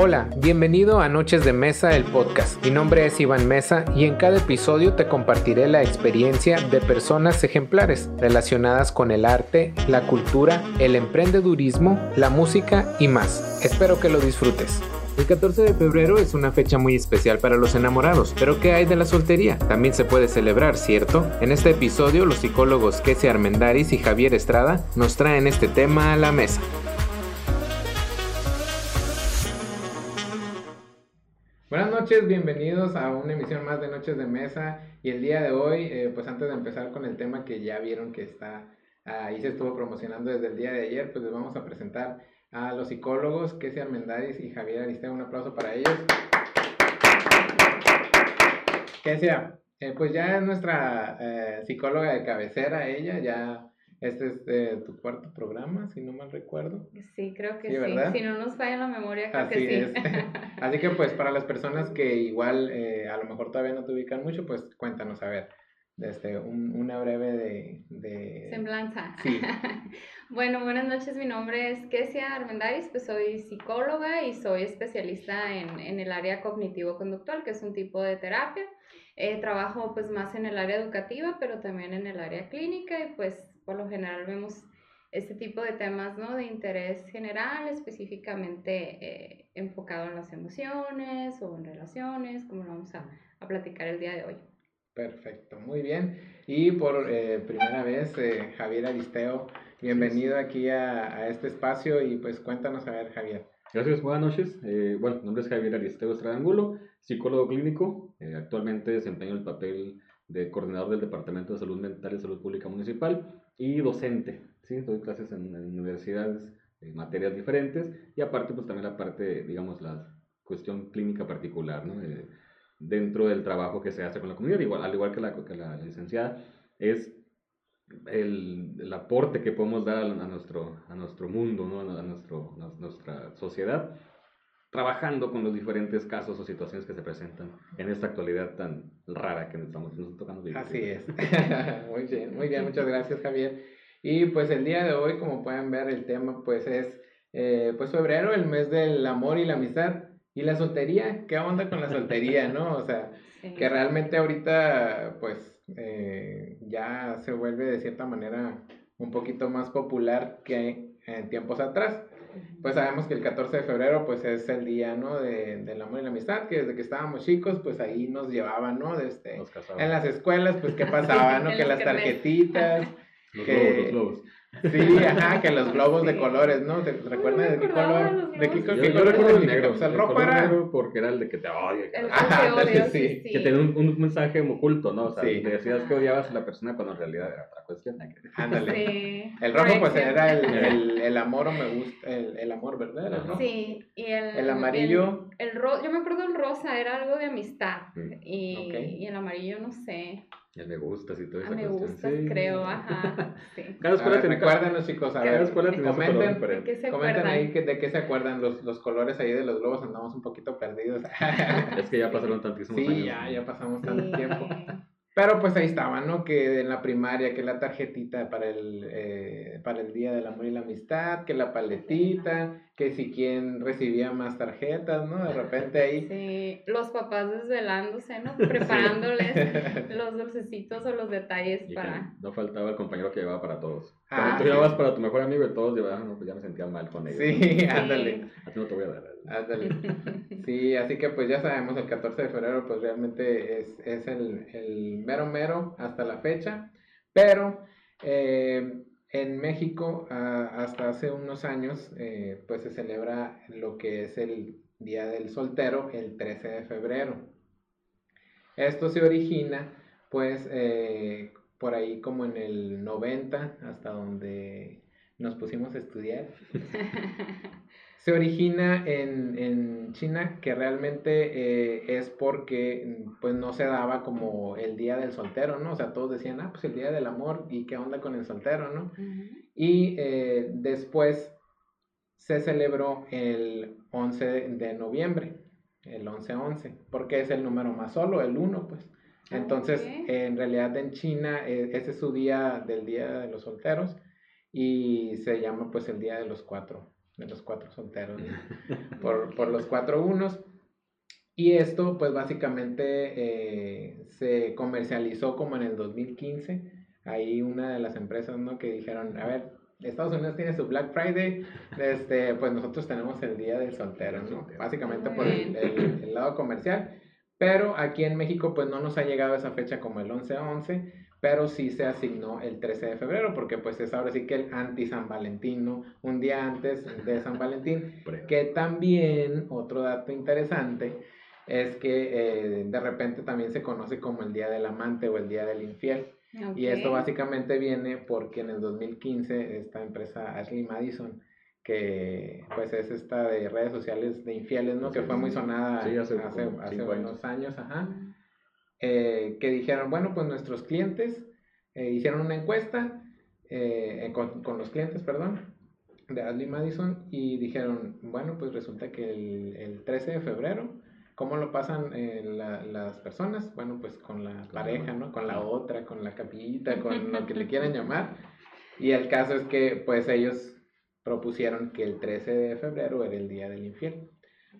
Hola, bienvenido a Noches de Mesa, el podcast. Mi nombre es Iván Mesa y en cada episodio te compartiré la experiencia de personas ejemplares relacionadas con el arte, la cultura, el emprendedurismo, la música y más. Espero que lo disfrutes. El 14 de febrero es una fecha muy especial para los enamorados, pero ¿qué hay de la soltería? También se puede celebrar, ¿cierto? En este episodio, los psicólogos Kessie Armendaris y Javier Estrada nos traen este tema a la mesa. Noches, bienvenidos a una emisión más de Noches de Mesa y el día de hoy, eh, pues antes de empezar con el tema que ya vieron que está ahí se estuvo promocionando desde el día de ayer, pues les vamos a presentar a los psicólogos Kessia Armendáriz y Javier Aristeo. Un aplauso para ellos. Kessia, eh, pues ya es nuestra eh, psicóloga de cabecera, ella ya este es eh, tu cuarto programa, si no mal recuerdo. Sí, creo que sí. Si no nos falla la memoria, creo Así que sí. es. Así que pues para las personas que igual eh, a lo mejor todavía no te ubican mucho, pues cuéntanos, a ver, desde un, una breve de, de... Semblanza. Sí. bueno, buenas noches, mi nombre es Kesia Armendaris, pues soy psicóloga y soy especialista en, en el área cognitivo-conductual, que es un tipo de terapia. Eh, trabajo pues más en el área educativa, pero también en el área clínica y pues por lo general vemos este tipo de temas ¿no? de interés general, específicamente eh, enfocado en las emociones o en relaciones, como lo vamos a, a platicar el día de hoy. Perfecto, muy bien. Y por eh, primera vez, eh, Javier Aristeo, bienvenido aquí a, a, este espacio y pues cuéntanos a ver, Javier. Gracias, buenas noches. Eh, bueno, mi nombre es Javier Aristeo Estradangulo, psicólogo clínico. Eh, actualmente desempeño el papel de coordinador del Departamento de Salud Mental y Salud Pública Municipal y docente. ¿sí? Doy clases en, universidades, en materias diferentes y aparte, pues también la parte, digamos, la cuestión clínica particular, ¿no? Eh, dentro del trabajo que se hace con la comunidad, igual, al igual que la, que la licenciada, es el, el, aporte que podemos dar a, a, nuestro, a nuestro mundo, ¿no? a, nuestro, a nuestra sociedad, trabajando con los diferentes casos o situaciones que se presentan en esta actualidad tan rara que nos estamos nos tocando vivir. Así es. muy bien, muy bien, muchas gracias Javier. Y pues el día de hoy, como pueden ver, el tema pues es eh, pues febrero, el mes del amor y la amistad. Y la soltería, ¿qué onda con la soltería, no? O sea, sí. que realmente ahorita pues eh, ya se vuelve de cierta manera un poquito más popular que en tiempos atrás. Pues sabemos que el 14 de febrero pues es el día, ¿no? De, del amor y la amistad, que desde que estábamos chicos pues ahí nos llevaban, ¿no? Desde, en las escuelas pues qué pasaba, ¿no? que las tarjetitas. los que, globos, los globos. Sí, ajá, que los globos de colores, ¿no? ¿Te recuerdas de qué color? ¿De qué, yo, yo color recuerdo el negro. Pues el, el rojo era negro porque era el de que te odia. El Ajá, que odio, sí, sí. Que tenía un, un, mensaje oculto, ¿no? O sea, Sí. te decías que odiabas a la persona cuando en realidad era otra cuestión. Ándale. Sí. El rojo pues era el, el, el amor o me gusta, el, el amor, ¿verdad? Sí, y el, El amarillo. El, el ro yo me acuerdo el rosa, era algo de amistad. Mm, Y, y el amarillo, no sé. El me gustas y toda Ah, esa me cuestión. gustas, Sí. creo, ajá. Sí. Cada escuela tiene recuérdenos chicos, a ver, escuela tenía su color comenten, ¿De diferente. qué se comenten acuerdan? ahí que, de qué se acuerdan los, los colores ahí de los globos, andamos un poquito perdidos. Es que ya pasaron tantísimos sí, años. ya, ya pasamos tanto Sí. tiempo. Pero pues ahí estaba, ¿no? Que en la primaria, que la tarjetita para el, eh, para el Día del Amor y la Amistad, que la paletita, que si quien recibía más tarjetas, ¿no? De repente ahí. Sí, los papás desvelándose, ¿no? Preparándoles los dulcecitos o los detalles Y para... no faltaba el compañero que llevaba para todos. Ah, Cuando tú sí. llevabas para tu mejor amigo y todos llevaban, no, pues ya me sentía mal con ellos. Sí, ándale. A ti no te voy a dar. Ándale. Sí, así que pues ya sabemos, el 14 de febrero pues realmente es, es el, el mero mero hasta la fecha, pero eh, en México ah, hasta hace unos años eh, pues se celebra lo que es el Día del Soltero el 13 de febrero. Esto se origina pues eh, por ahí como en el 90 hasta donde nos pusimos a estudiar. Se origina en, en China, que realmente eh, es porque pues no se daba como el día del soltero, ¿no? O sea, todos decían, ah, pues el día del amor, ¿y qué onda con el soltero, no? Y eh, después se celebró el 11 de noviembre, el 11-11, porque es el número más solo, el 1, pues. Entonces, en realidad en China, eh, ese es su día del Día de los Solteros y se llama pues el Día de los Cuatro de los cuatro solteros, por, por, los cuatro unos. Y esto, pues básicamente eh, se comercializó como en el 2015. Ahí una de las empresas, ¿no? Que dijeron, a ver, Estados Unidos tiene su Black Friday, este, pues nosotros tenemos el Día del Soltero, ¿no? Básicamente por el, el, lado comercial. Pero aquí en México, pues no nos ha llegado esa fecha como el 11-11, pero sí se asignó el 13 de febrero, porque pues es ahora sí que el anti-San Valentín, ¿no? Un día antes de San Valentín, que también, otro dato interesante, es que eh, de repente también se conoce como el Día del Amante o el Día del Infiel. Y esto básicamente viene porque en el 2015 esta empresa Ashley Madison, que pues es esta de redes sociales de infieles, ¿no? que fue muy sonada hace, hace, buenos años, ajá. Eh, que dijeron, bueno, pues nuestros clientes eh, hicieron una encuesta eh, con, con, los clientes, perdón, de Ashley Madison y dijeron, bueno, pues resulta que el, el 13 de febrero ¿Cómo lo pasan eh, las personas? Bueno, pues con la pareja, ¿no? Con la otra, con la capillita, con lo que le quieran llamar. Y el caso es que, pues ellos propusieron que el 13 de febrero era el Día del Infiel.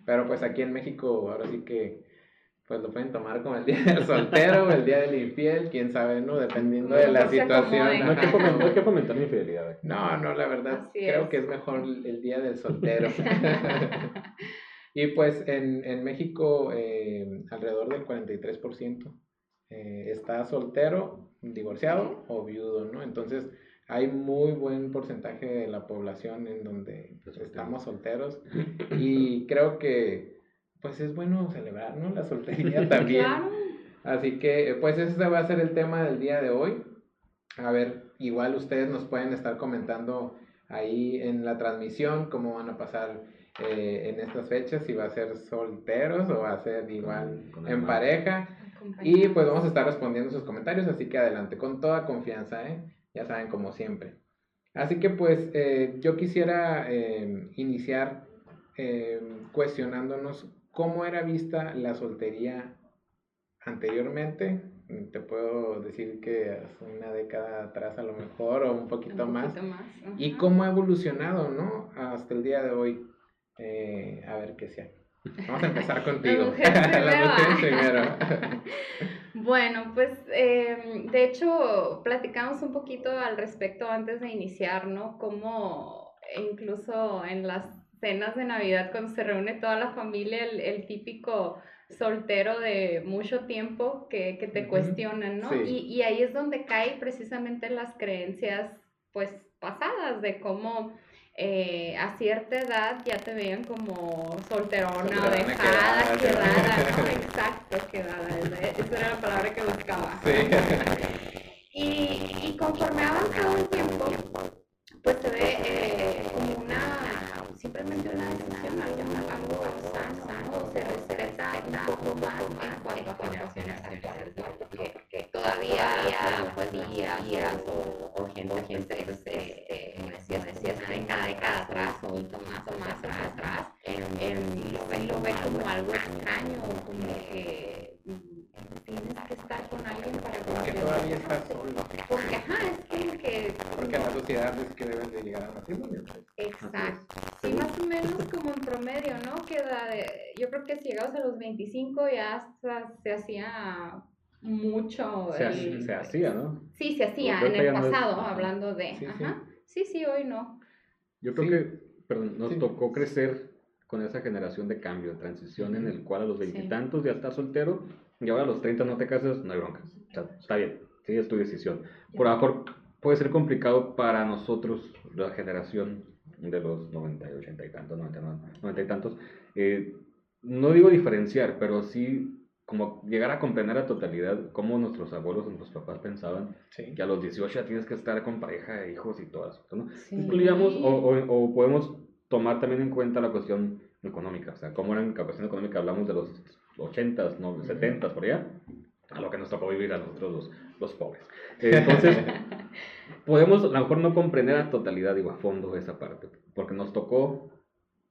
Pero pues aquí en México, ahora sí que, pues lo pueden tomar como el Día del Soltero o el Día del Infiel, quién sabe, ¿no? Dependiendo de la situación. No hay, que fomentar, mi infidelidad. No, no, la verdad, creo que es mejor el Día del Soltero. Y pues en, en México eh, alrededor del 43% eh, está soltero, divorciado o viudo, ¿no? Entonces hay muy buen porcentaje de la población en donde pues, estamos solteros y creo que pues es bueno celebrar, ¿no? La soltería también. Así que pues ese va a ser el tema del día de hoy. A ver, igual ustedes nos pueden estar comentando ahí en la transmisión cómo van a pasar eh, en estas fechas, si va a ser solteros o va a ser igual en pareja. Y pues vamos a estar respondiendo sus comentarios, así que adelante, con toda confianza, ¿eh? ya saben, como siempre. Así que pues eh, yo quisiera em, iniciar cuestionándonos cómo era vista la soltería anteriormente. Te puedo decir que hace una década atrás a lo mejor o un poquito, más. Y cómo ha evolucionado, ¿no? Hasta el día de hoy. Eh, a ver qué sea. Vamos a empezar contigo. bueno, pues em, de hecho platicamos un poquito al respecto antes de iniciar, ¿no? Como incluso en las cenas de Navidad cuando se reúne toda la familia, el, típico soltero de mucho tiempo que, te cuestionan, ¿no? Y, y ahí es donde cae precisamente las creencias pues pasadas de cómo eh, a cierta edad ya te veían como solterona o dejada, quedada, ¿no? Exacto, quedada, esa era la palabra que buscaba. Y, y conforme ha avanzado el tiempo, pues se ve eh, sano, se respeta un poco más en cuanto a generaciones actuales, ¿no? Porque todavía, pues, días o, o gente, década, década atrás o más o más atrás, lo como algo extraño, como que tienes que estar con alguien para Porque todavía estás solo. Porque, ajá, es que... Que debes de llegar a matrimonio. Pues. Exacto. Sí, más o menos como en promedio, ¿no? Queda de, yo creo que si llegabas a los 25 ya hasta se hacía mucho. Se, se hacía, ¿no? Sí, se hacía en el pasado, hablando de... ajá. Sí. sí, hoy no. Yo creo que, perdón, nos tocó crecer con esa generación de cambio, de transición, en el cual a los veintitantos ya estás soltero y ahora a los 30 no te casas, no hay broncas. O sea, está bien, sí, es tu decisión. Por lo mejor puede ser complicado para nosotros, la generación de los 90, 80 y tantos, 90, y tantos. Eh, no digo diferenciar, pero sí como llegar a comprender a totalidad cómo nuestros abuelos, nuestros papás pensaban que a los 18 ya tienes que estar con pareja, hijos y todas. ¿no? Incluíamos o, o, podemos tomar también en cuenta la cuestión económica, o sea, cómo era la cuestión económica, hablamos de los 80s, no, 70s, por allá, a lo que nos tocó vivir a nosotros los, los pobres. Entonces, podemos a lo mejor no comprender a totalidad, digo, a fondo esa parte, porque nos tocó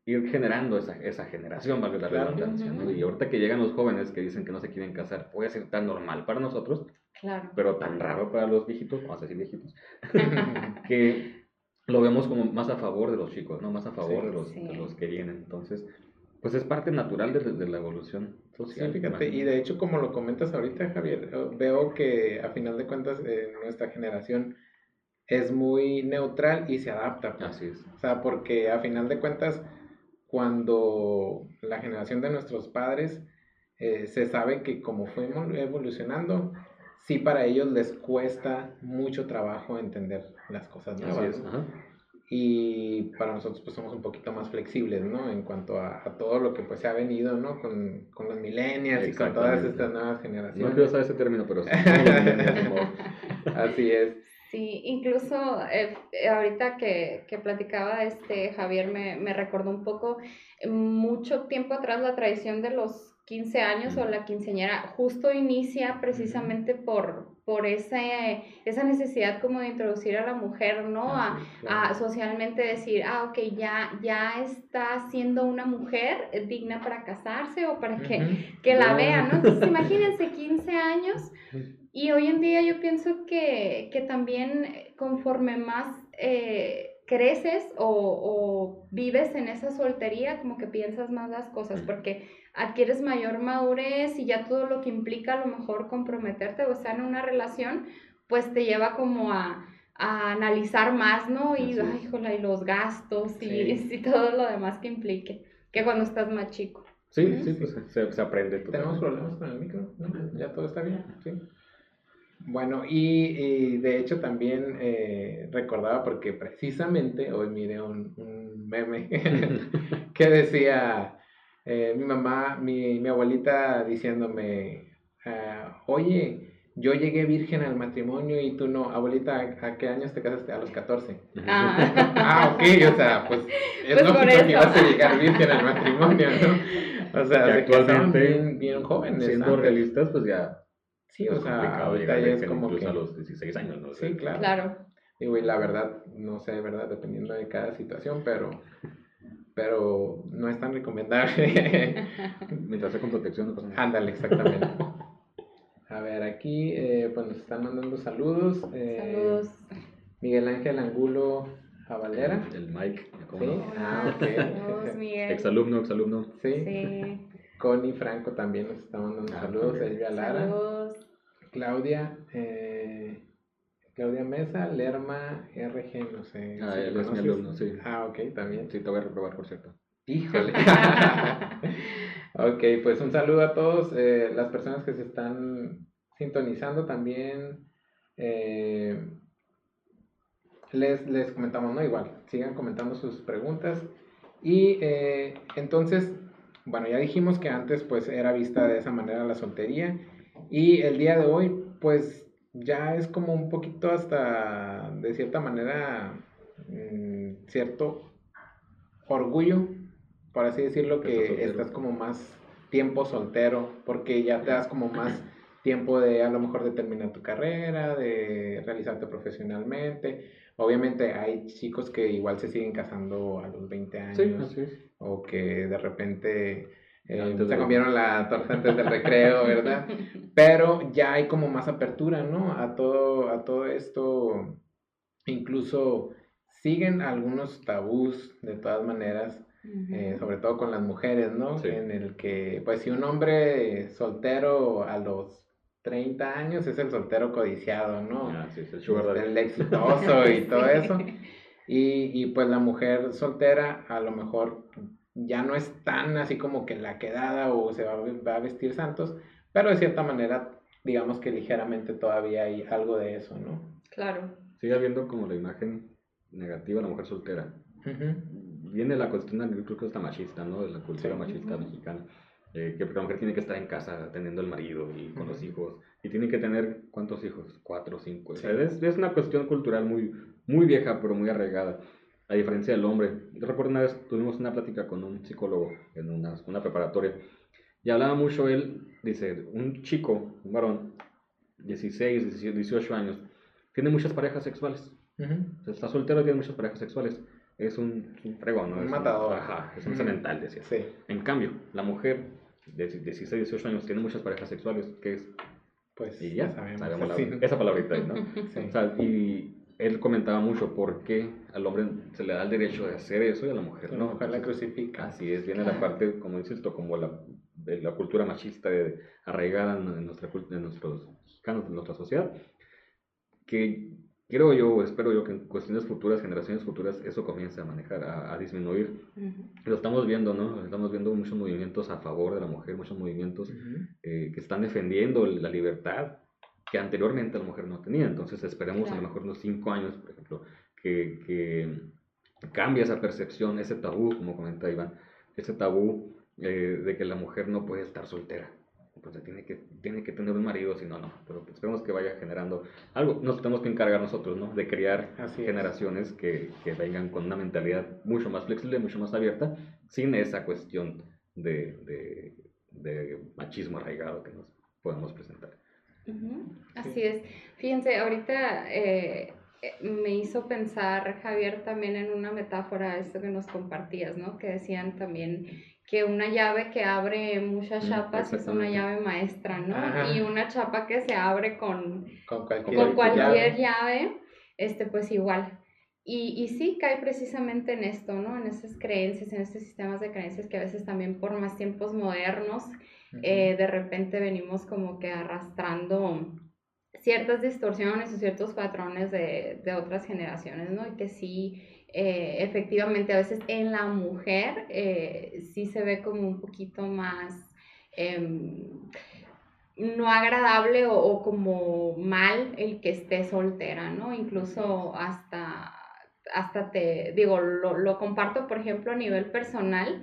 ir generando esa, esa generación, valga la redundancia, ¿no? Y ahorita que llegan los jóvenes que dicen que no se quieren casar, puede ser tan normal para nosotros, claro. pero tan raro para los viejitos, vamos a decir viejitos, que lo vemos como más a favor de los chicos, ¿no? Más a favor Sí, de, los, sí. de los que vienen. Entonces, pues es parte natural de, de la evolución Sí, social. fíjate, y de hecho como lo comentas ahorita, Javier, veo que a final de cuentas eh, nuestra generación es muy neutral y se adapta. pues. Así es. O sea, porque a final de cuentas, cuando la generación de nuestros padres eh, se sabe que como fuimos evolucionando, sí para ellos les cuesta mucho trabajo entender las cosas Así nuevas. es. ¿no? Ajá. Y para nosotros pues somos un poquito más flexibles, ¿no? En cuanto a, a todo lo que pues se ha venido, ¿no? Con, con los millennials y con todas estas nuevas No generaciones. quiero usar ese término, pero sí. Así es. Sí, incluso eh, eh, ahorita que, que platicaba este Javier me, me recordó un poco mucho tiempo atrás la tradición de los 15 años o la quinceañera justo inicia precisamente por, por ese, esa necesidad como de introducir a la mujer, ¿no? A, es, a claro. socialmente decir, ah, ok, ya, ya está siendo una mujer digna para casarse o para que, que la vean, ¿no? Entonces imagínense 15 años y hoy en día yo pienso que, que también eh, conforme más eh, creces o, o vives en esa soltería, como que piensas más las cosas, porque adquieres mayor madurez y ya todo lo que implica a lo mejor comprometerte o estar en una relación, pues te lleva como a, a analizar más, ¿no? Y, ay, híjola, y los gastos y, Sí. y todo lo demás que implique, que cuando estás más chico. Sí, sí, pues se, se aprende. ¿Tenemos problemas con el micro? ¿No? ¿Ya todo está bien? Sí. Bueno, y, y de hecho también eh, recordaba porque precisamente hoy miré un, un meme que decía eh, mi mamá, mi, mi abuelita diciéndome, ah, oye, yo llegué virgen al matrimonio y tú no, abuelita, ¿a, a qué años te casaste? A los 14. Ujú. Ah. Ah, ok, o sea, pues es Pues lógico que ibas a llegar virgen al matrimonio, ¿no? O sea, Que se actualmente, bien, bien jóvenes. Siendo antes. realistas, pues ya Sí, o es sea, ahorita ya es como incluso que... a los 16 años, ¿no? O sea, Sí, claro. Claro. Digo, y la verdad, no sé, ¿verdad? Dependiendo de cada situación, pero, pero no es tan recomendable. Mientras sea con protección, no pasa nada. Ándale, exactamente. A ver, aquí eh, pues nos están mandando saludos. eh, Saludos. Miguel Ángel Angulo Javalera. El, el Mike, ¿cómo Sí. no? Ah, ok. Saludos, Miguel. Exalumno, exalumno. Sí. Sí. Connie Franco también nos está mandando Ah, saludos. Elvia Lara. Saludos. Claudia. eh, Claudia Mesa, Lerma, RG, no sé. Ah, él es mi alumno, sí. Ah, ok, también. Sí, te voy a reprobar, por cierto. Híjole. ok, pues un saludo a todos eh, las personas que se están sintonizando también. eh, les, les comentamos, ¿no? Igual, sigan comentando sus preguntas. Y eh, entonces, bueno, ya dijimos que antes pues era vista de esa manera la soltería. Y el día de hoy pues ya es como un poquito hasta, de cierta manera, mm, cierto orgullo, por así decirlo, Que estás como más tiempo soltero, porque ya te das como más tiempo de a lo mejor de terminar tu carrera, de realizarte profesionalmente. Obviamente hay chicos que igual se siguen casando a los 20 años Sí, así es. O que de repente eh, se comieron la torta antes del recreo, ¿verdad? Pero ya hay como más apertura, ¿no? A todo, a todo esto. Incluso siguen algunos tabús de todas maneras, eh, sobre todo con las mujeres, ¿no? Sí. En el que, pues si un hombre soltero a los 30 años es el soltero codiciado, ¿no? Ah, sí, es el sugar daddy. el exitoso y todo eso. Y, y pues la mujer soltera a lo mejor ya no es tan así como que la quedada o se va, va a vestir santos, pero de cierta manera digamos que ligeramente todavía hay algo de eso, ¿no? Claro. Sigue habiendo como la imagen negativa de la mujer soltera. Ujú. Viene la cuestión, yo creo que hasta machista, ¿no? De la cultura Sí. machista Ujú. mexicana. Eh, que la mujer tiene que estar en casa atendiendo al marido y con los Ujú. hijos. Y tiene que tener, ¿cuántos hijos? Cuatro cinco. O sea, Sí. es, es una cuestión cultural muy, muy vieja, pero muy arraigada. A diferencia del hombre. Yo recuerdo una vez tuvimos una plática con un psicólogo en una, una preparatoria. Y hablaba mucho él, dice, un chico, un varón, 16, 17, 18 años, tiene muchas parejas sexuales. O sea, está soltero y tiene muchas parejas sexuales. Es un, un fregón, ¿no? Un Es matador. ajá, es un cemental, decía. Sí. En cambio, la mujer de 16, 18 años tiene muchas parejas sexuales, que es... Pues Y ya, sabemos. sabemos la- esa palabrita, ahí, ¿no? Sí. O sea, y él comentaba mucho por qué al hombre se le da el derecho de hacer eso y a la mujer La no. mujer la crucifica. Así es, viene la parte, como insisto, como la, de la cultura machista de, arraigada en, en nuestra, en nuestros mexicanos, en nuestra sociedad, que creo yo, espero yo que en cuestiones futuras, generaciones futuras, eso comience a manejar, a, a disminuir. Ujú. Lo estamos viendo, ¿no? Estamos viendo muchos movimientos a favor de la mujer, muchos movimientos Ujú. eh, que están defendiendo la libertad que anteriormente la mujer no tenía. Entonces esperemos a Claro. lo mejor unos cinco años, por ejemplo, que, que cambie esa percepción, ese tabú, como comenta Iván, ese tabú eh, de que la mujer no puede estar soltera. Entonces tiene que, tiene que tener un marido, si no, no. Pero esperemos que vaya generando algo. Nos tenemos que encargar nosotros, ¿no? De crear Así es. generaciones que, que vengan con una mentalidad mucho más flexible, mucho más abierta, sin esa cuestión de, de, de machismo arraigado que nos podemos presentar. Ujú, Así es. Fíjense, ahorita eh, me hizo pensar, Javier, también en una metáfora, esto que nos compartías, ¿no? Que decían también que una llave que abre muchas Mm, chapas es una llave maestra, ¿no? Ajá. Y una chapa que se abre con, Con cualquier, con cualquier llave. llave, este, pues igual. Y, y sí cae precisamente en esto, ¿no? En esas creencias, en estos sistemas de creencias que a veces también por más tiempos modernos eh, de repente venimos como que arrastrando ciertas distorsiones o ciertos patrones de, de otras generaciones, ¿no? Y que sí, eh, efectivamente, a veces en la mujer eh, sí se ve como un poquito más em, no agradable o, o como mal el que esté soltera, ¿no? Incluso hasta, hasta te, digo, lo, lo comparto, por ejemplo, a nivel personal.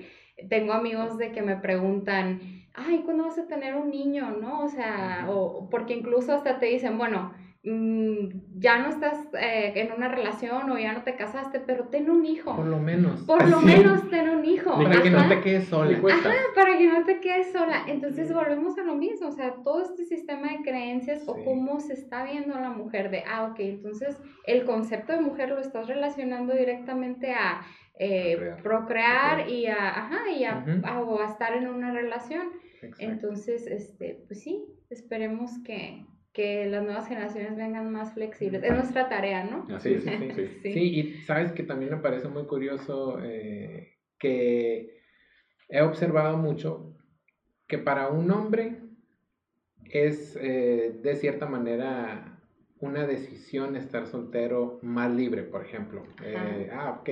Tengo amigos de que me preguntan, ay, ¿cuándo vas a tener un niño? ¿No? O sea, o porque incluso hasta te dicen, bueno, ya no estás eh, en una relación o ya no te casaste, pero ten un hijo. Por lo menos. Por lo menos ten un hijo. Para que no Ajá te quedes sola. Cuesta. para que no te quedes sola. Entonces volvemos a lo mismo, o sea, todo este sistema de creencias o cómo se está viendo a la mujer de, ah, ok, entonces el concepto de mujer lo estás relacionando directamente a eh, Procrear. procrear y a, ajá, y a, o a estar en una relación. Exacto. Entonces, este, pues sí, esperemos que, que las nuevas generaciones vengan más flexibles. Es nuestra tarea, ¿no? Así es, Sí, sí, sí, sí. Sí, y sabes que también me parece muy curioso eh, que he observado mucho que para un hombre es eh, de cierta manera una decisión estar soltero más libre, por ejemplo. Eh, ah, ok,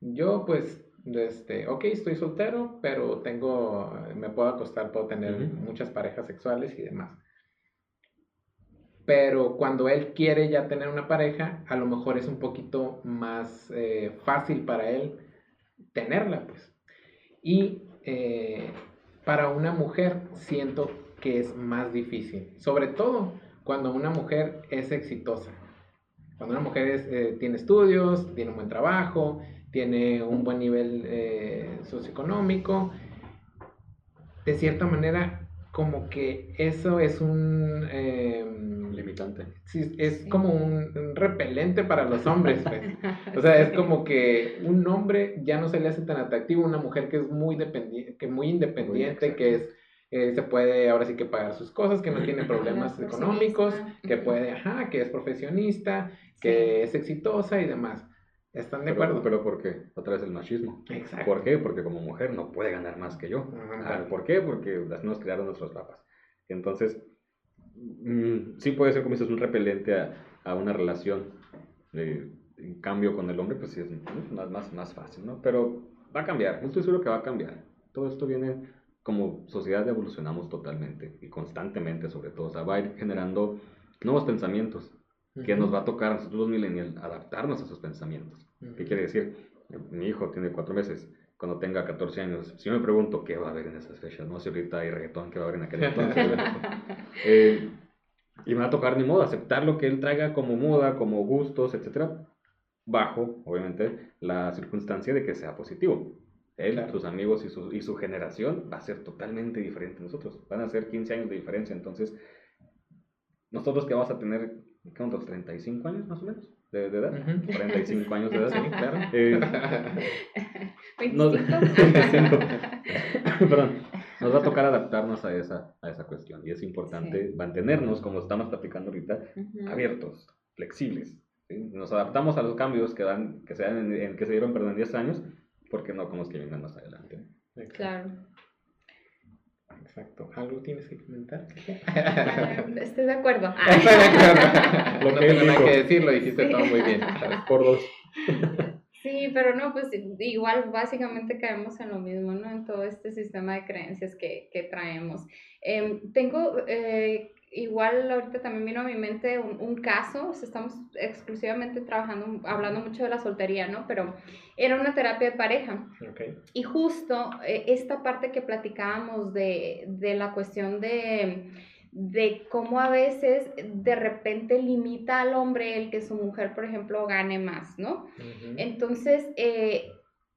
yo pues, este, ok, estoy soltero, pero tengo, me puedo acostar, puedo tener muchas parejas sexuales y demás. Pero cuando él quiere ya tener una pareja, a lo mejor es un poquito más eh, fácil para él tenerla, pues. Y eh, para una mujer siento que es más difícil, sobre todo cuando una mujer es exitosa. Cuando una mujer eh, tiene estudios, tiene un buen trabajo, tiene un buen nivel socioeconómico, de cierta manera como que eso es un... Limitante. Sí, es Sí. como un, un repelente para los hombres, pues. O sea, es como que un hombre ya no se le hace tan atractivo, una mujer que es muy dependiente, que muy independiente, que es eh, se puede ahora sí que pagar sus cosas, que no tiene problemas Las económicos, que puede, ajá, que es profesionista, Sí. que es exitosa y demás. ¿Están de Pero, acuerdo? pero ¿por qué? Otra vez el machismo. Exacto. ¿Por qué? Porque como mujer no puede ganar más que yo. Ajá. Ah, ¿Por qué? Porque así nos crearon nuestros papas. Entonces, mm, sí puede ser, como dices, un repelente a, a una relación. eh, en cambio, con el hombre, pues sí es más, más, más fácil, ¿no? Pero va a cambiar, estoy seguro que va a cambiar. Todo esto viene, como sociedad evolucionamos totalmente y constantemente, sobre todo. O sea, va a ir generando nuevos pensamientos que nos va a tocar a nosotros los millennials adaptarnos a esos pensamientos. Ujú. ¿Qué quiere decir? Mi hijo tiene cuatro meses. Cuando tenga 14 años, si me pregunto qué va a haber en esas fechas, no sé ahorita hay reggaetón, qué va a haber en aquel entonces. Eh, y me va a tocar ni modo aceptar lo que él traiga como moda, como gustos, etcétera, bajo, obviamente, la circunstancia de que sea positivo. Él, Claro. sus amigos y su, y su generación va a ser totalmente diferente a nosotros. Van a ser 15 años de diferencia. Entonces, nosotros que vamos a tener, ¿qué unos 35 años más o menos de, de edad? Ujú. 45 años de edad. Sí, claro. Eh, 25. nos, 25. Perdón. Nos va a tocar adaptarnos a esa, a esa cuestión. Y es importante mantenernos, como estamos platicando ahorita, Ujú. abiertos, flexibles, nos adaptamos a los cambios que, dan, que, se, dan en, que se dieron perdón, en 10 años, porque no con los que vengan más adelante. Claro. Exacto. ¿Algo tienes que comentar? Estoy de acuerdo. Estoy de acuerdo. no tengo nada que decir, lo dijiste todo muy bien. Por dos. Sí, pero no, pues igual básicamente caemos en lo mismo, ¿no? En todo este sistema de creencias que, que traemos. Em, tengo eh, igual ahorita también vino a mi mente un, caso, estamos exclusivamente trabajando, hablando mucho de la soltería, ¿no? Pero era una terapia de pareja. Y justo eh, esta parte que platicábamos de, de la cuestión de, de, cómo a veces de repente limita al hombre el que su mujer, por ejemplo, gane más, ¿no? Entonces, eh,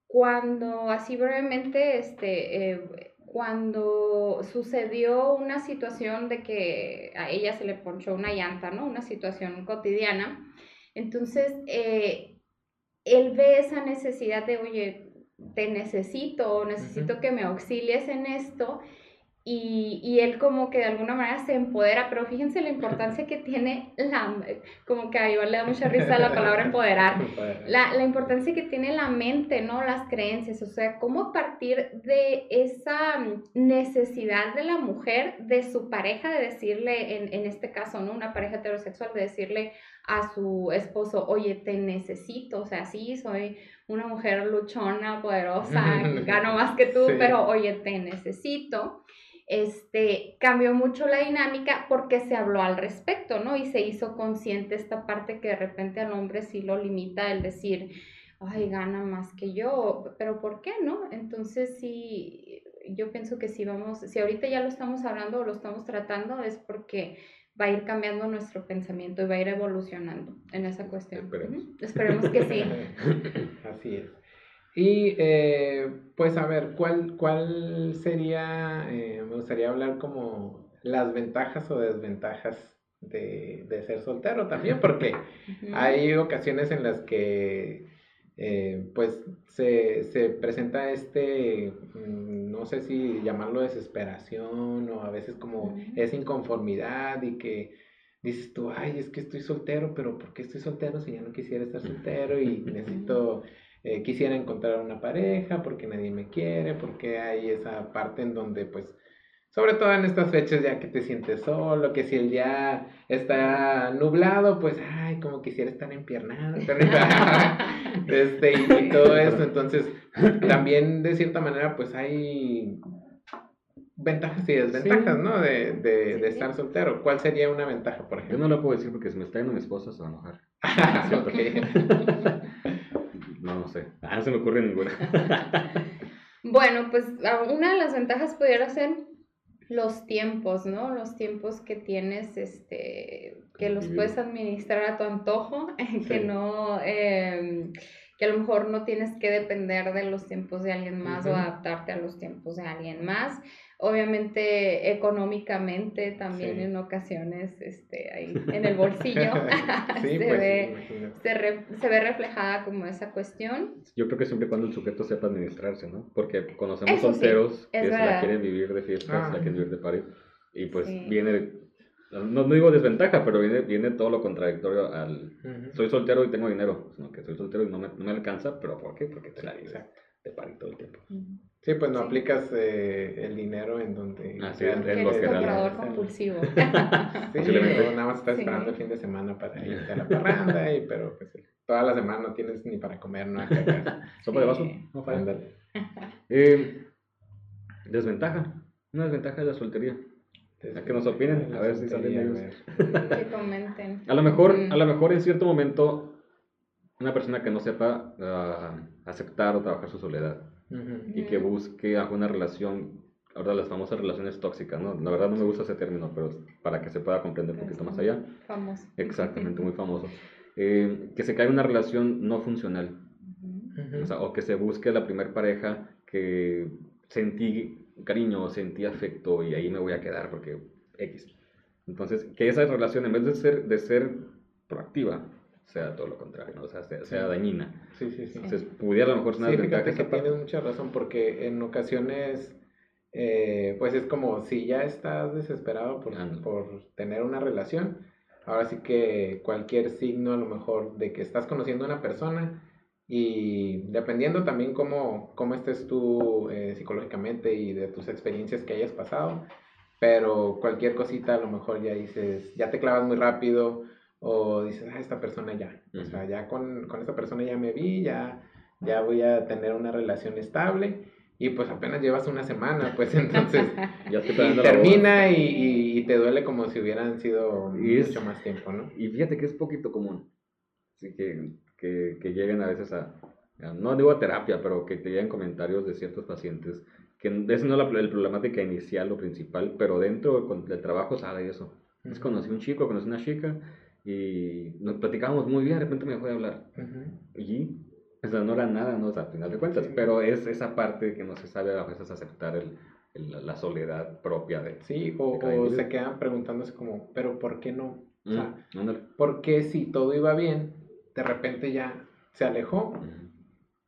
cuando así brevemente, este... Eh, cuando sucedió una situación de que a ella se le ponchó una llanta, ¿no? Una situación cotidiana. Entonces, eh, él ve esa necesidad de, oye, te necesito, necesito que me auxilies en esto. Y, y, él como que de alguna manera se empodera, pero fíjense la importancia que tiene la, como que a Iván le da mucha risa la palabra empoderar, la, la, importancia que tiene la mente, ¿no? Las creencias, o sea, cómo a partir de esa necesidad de la mujer, de su pareja, de decirle, en, en este caso, ¿no? Una pareja heterosexual, de decirle a su esposo, oye, te necesito, o sea, sí, soy una mujer luchona, poderosa, gano más que tú, pero oye, te necesito este, cambió mucho la dinámica porque se habló al respecto, ¿no? Y se hizo consciente esta parte que de repente al hombre sí lo limita el decir, ay, gana más que yo, pero ¿por qué no? Entonces sí, yo pienso que si vamos, si ahorita ya lo estamos hablando o lo estamos tratando es porque va a ir cambiando nuestro pensamiento y va a ir evolucionando en esa cuestión. Esperemos, Esperemos que sí. Así es. Y eh, pues a ver, ¿cuál, cuál sería, eh, me gustaría hablar como las ventajas o desventajas de, ser soltero también, porque hay ocasiones en las que eh, pues se, se, presenta este, mm, no sé si llamarlo desesperación o a veces como esa inconformidad y que dices tú, ay, es que estoy soltero, pero ¿por qué estoy soltero si ya no quisiera estar soltero y necesito eh, quisiera encontrar una pareja, porque nadie me quiere, porque hay esa parte en donde pues sobre todo en estas fechas ya que te sientes solo, que si el día está nublado, pues, ay, como quisiera estar empiernado, este, y, todo eso, entonces, también de cierta manera, pues hay ventajas y desventajas, ¿no? De, de, de, estar soltero. ¿Cuál sería una ventaja, por ejemplo? Yo no lo puedo decir porque si me está yendo mi esposa se va a enojar. No, no sé. Ah, no se me ocurre ninguna. bueno, pues una de las ventajas pudiera ser los tiempos, ¿no? Los tiempos que tienes, este, que los puedes administrar a tu antojo, que no, em, que a lo mejor no tienes que depender de los tiempos de alguien más o adaptarte a los tiempos de alguien más obviamente económicamente también en ocasiones este, ahí en el bolsillo se, pues, ve, se, ve reflejada como esa cuestión. Yo creo que siempre cuando el sujeto sepa administrarse, ¿no? Porque conocemos solteros que se la quieren vivir de fiestas, la ah. quieren vivir de party, y pues viene, no, no, digo desventaja, pero viene, viene todo lo contradictorio al soy soltero y tengo dinero, sino que soy soltero y no me, no me alcanza, pero ¿por qué? Porque te la de party todo el tiempo. Sí, pues no aplicas eh, el dinero en donde... Ah, sí, en, lo que comprador compulsivo. sí, nada más estás esperando el fin de semana para irte a la parranda, y, pero pues toda la semana no tienes ni para comer, ¿no? ¿Sopa de vaso? No falla. Eh, desventaja. Una desventaja de la soltería. A que nos opinen, a ver si salen ellos. Que comenten. A lo mejor, a lo mejor en cierto momento, una persona que no sepa uh, aceptar o trabajar su soledad y que busque alguna relación, ahora las famosas relaciones tóxicas, ¿no? La verdad no me gusta ese término, pero para que se pueda comprender un poquito más allá. Famoso. Exactamente, muy famoso. Eh, que se caiga una relación no funcional. o, sea, o, que se busque la primer pareja que sentí cariño, sentí afecto y ahí me voy a quedar porque X. Entonces, que esa relación en vez de ser, de ser proactiva, sea todo lo contrario, ¿no? o sea, sea, dañina. Sí, sí, sí. Entonces, pudiera a lo mejor ser Sí, fíjate que tienes mucha razón, porque en ocasiones, eh, pues es como si ya estás desesperado por, por tener una relación, ahora sí que cualquier signo a lo mejor de que estás conociendo a una persona y dependiendo también cómo, cómo estés tú eh, psicológicamente y de tus experiencias que hayas pasado, pero cualquier cosita a lo mejor ya dices, ya te clavas muy rápido o dices, ah, esta persona ya, o sea, ya con, con esta persona ya me vi, ya, ya voy a tener una relación estable y pues apenas llevas una semana, pues entonces Ya y termina y, y- te duele como si hubieran sido es- mucho más tiempo, ¿no? Y fíjate que es poquito común. Así que, que, que lleguen a veces a, a- no digo a terapia, pero que te lleguen comentarios de ciertos pacientes, que esa no es la, la problemática inicial o principal, pero dentro del trabajo sale eso. Es conocí un chico, conocí una chica y nos platicábamos muy bien, de repente me dejó de hablar. Ujú. Y, o sea, no era nada, ¿no? O sea, al final de cuentas, Sí. pero es esa parte que no se sabe a veces aceptar el, el- la soledad propia de... Sí, o, de o se quedan preguntándose como, pero ¿por qué no? O sea, Mm, ándale. ¿por qué si todo iba bien, de repente ya se alejó?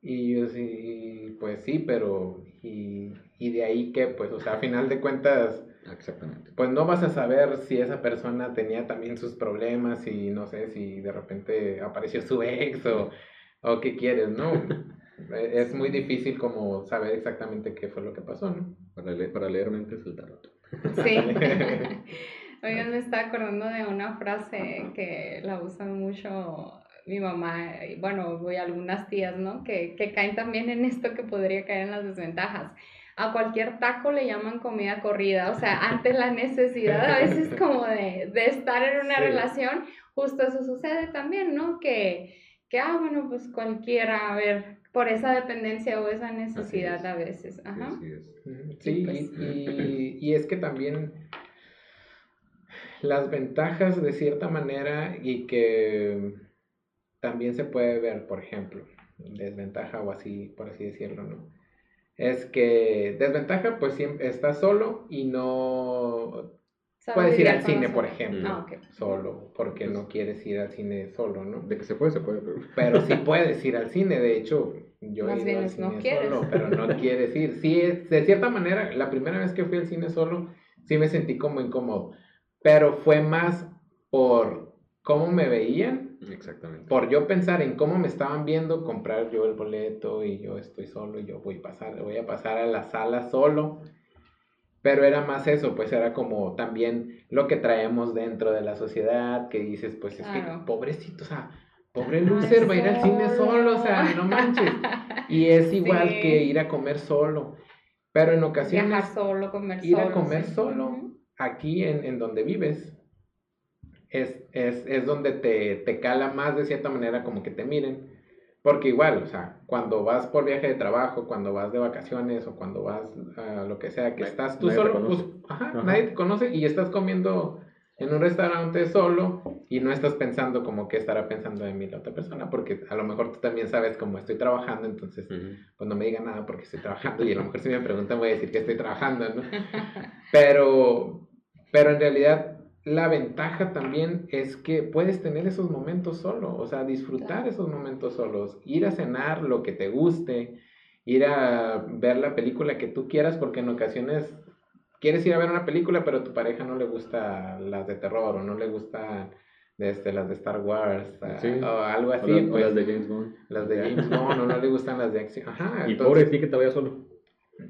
Y yo sí, pues sí, pero ¿y, y de ahí qué? Pues, o sea, a final de cuentas, Exactamente. pues no vas a saber si esa persona tenía también sus problemas y no sé si de repente apareció su ex o, o qué quieres, ¿no? E- es muy difícil como saber exactamente qué fue lo que pasó, ¿no? Para, leer, para leer mentes el tarot. Sí. Oigan, me está acordando de una frase que la usan mucho mi mamá, y bueno, voy a algunas tías, ¿no? Que, que caen también en esto que podría caer en las desventajas. A cualquier taco le llaman comida corrida, o sea, ante la necesidad a veces como de, de estar en una Sí. relación, justo eso sucede también, ¿no? Que, que, ah, bueno, pues cualquiera, a ver, por esa dependencia o esa necesidad es. a veces. Ajá. Así es. Ujú, Sí, pues. y- y es que también las ventajas de cierta manera y que también se puede ver, por ejemplo, desventaja o así, por así decirlo, ¿no? Es que desventaja, pues siempre estás solo y no puedes ir al cine, por ejemplo, Ah, ok. solo, porque no quieres ir al cine solo, ¿no? De que se puede, se puede, pero... Pero sí puedes ir al cine, de hecho, yo Más he bien ido al es no cine quieres. solo, pero no quieres ir. Sí, de cierta manera, la primera vez que fui al cine solo, sí me sentí como incómodo, pero fue más por cómo me veían, Exactamente. por yo pensar en cómo me estaban viendo, comprar yo el boleto y yo estoy solo y yo voy a pasar, voy a pasar a la sala solo. Pero era más eso, pues era como también lo que traemos dentro de la sociedad, que dices, pues es que pobrecito, o sea, pobre loser va a ir al cine solo. o sea, no manches. Y es igual Sí. que ir a comer solo. Pero en ocasiones, Viajar solo, comer ir solo. a comer sí. solo, aquí en, en donde vives, es, es, es donde te, te cala más de cierta manera como que te miren. Porque igual, o sea, cuando vas por viaje de trabajo, cuando vas de vacaciones o cuando vas a lo que sea, que Nadie- estás tú solo, pues, ajá, Ajá. nadie te conoce y estás comiendo en un restaurante solo y no estás pensando como que estará pensando de mí la otra persona, porque a lo mejor tú también sabes cómo estoy trabajando, entonces pues no me diga nada porque estoy trabajando y a lo mejor si me preguntan voy a decir que estoy trabajando, ¿no? Pero, pero en realidad la ventaja también es que puedes tener esos momentos solo, o sea, disfrutar esos momentos solos, ir a cenar lo que te guste, ir a ver la película que tú quieras, porque en ocasiones quieres ir a ver una película, pero a tu pareja no le gusta las de terror o no le gustan este, las de Star Wars ah, Sí. o algo O así, o pues, las de James Bond. las de James Bond o no le gustan las de acción. Ajá, Y entonces, pobre de ti que te vayas solo.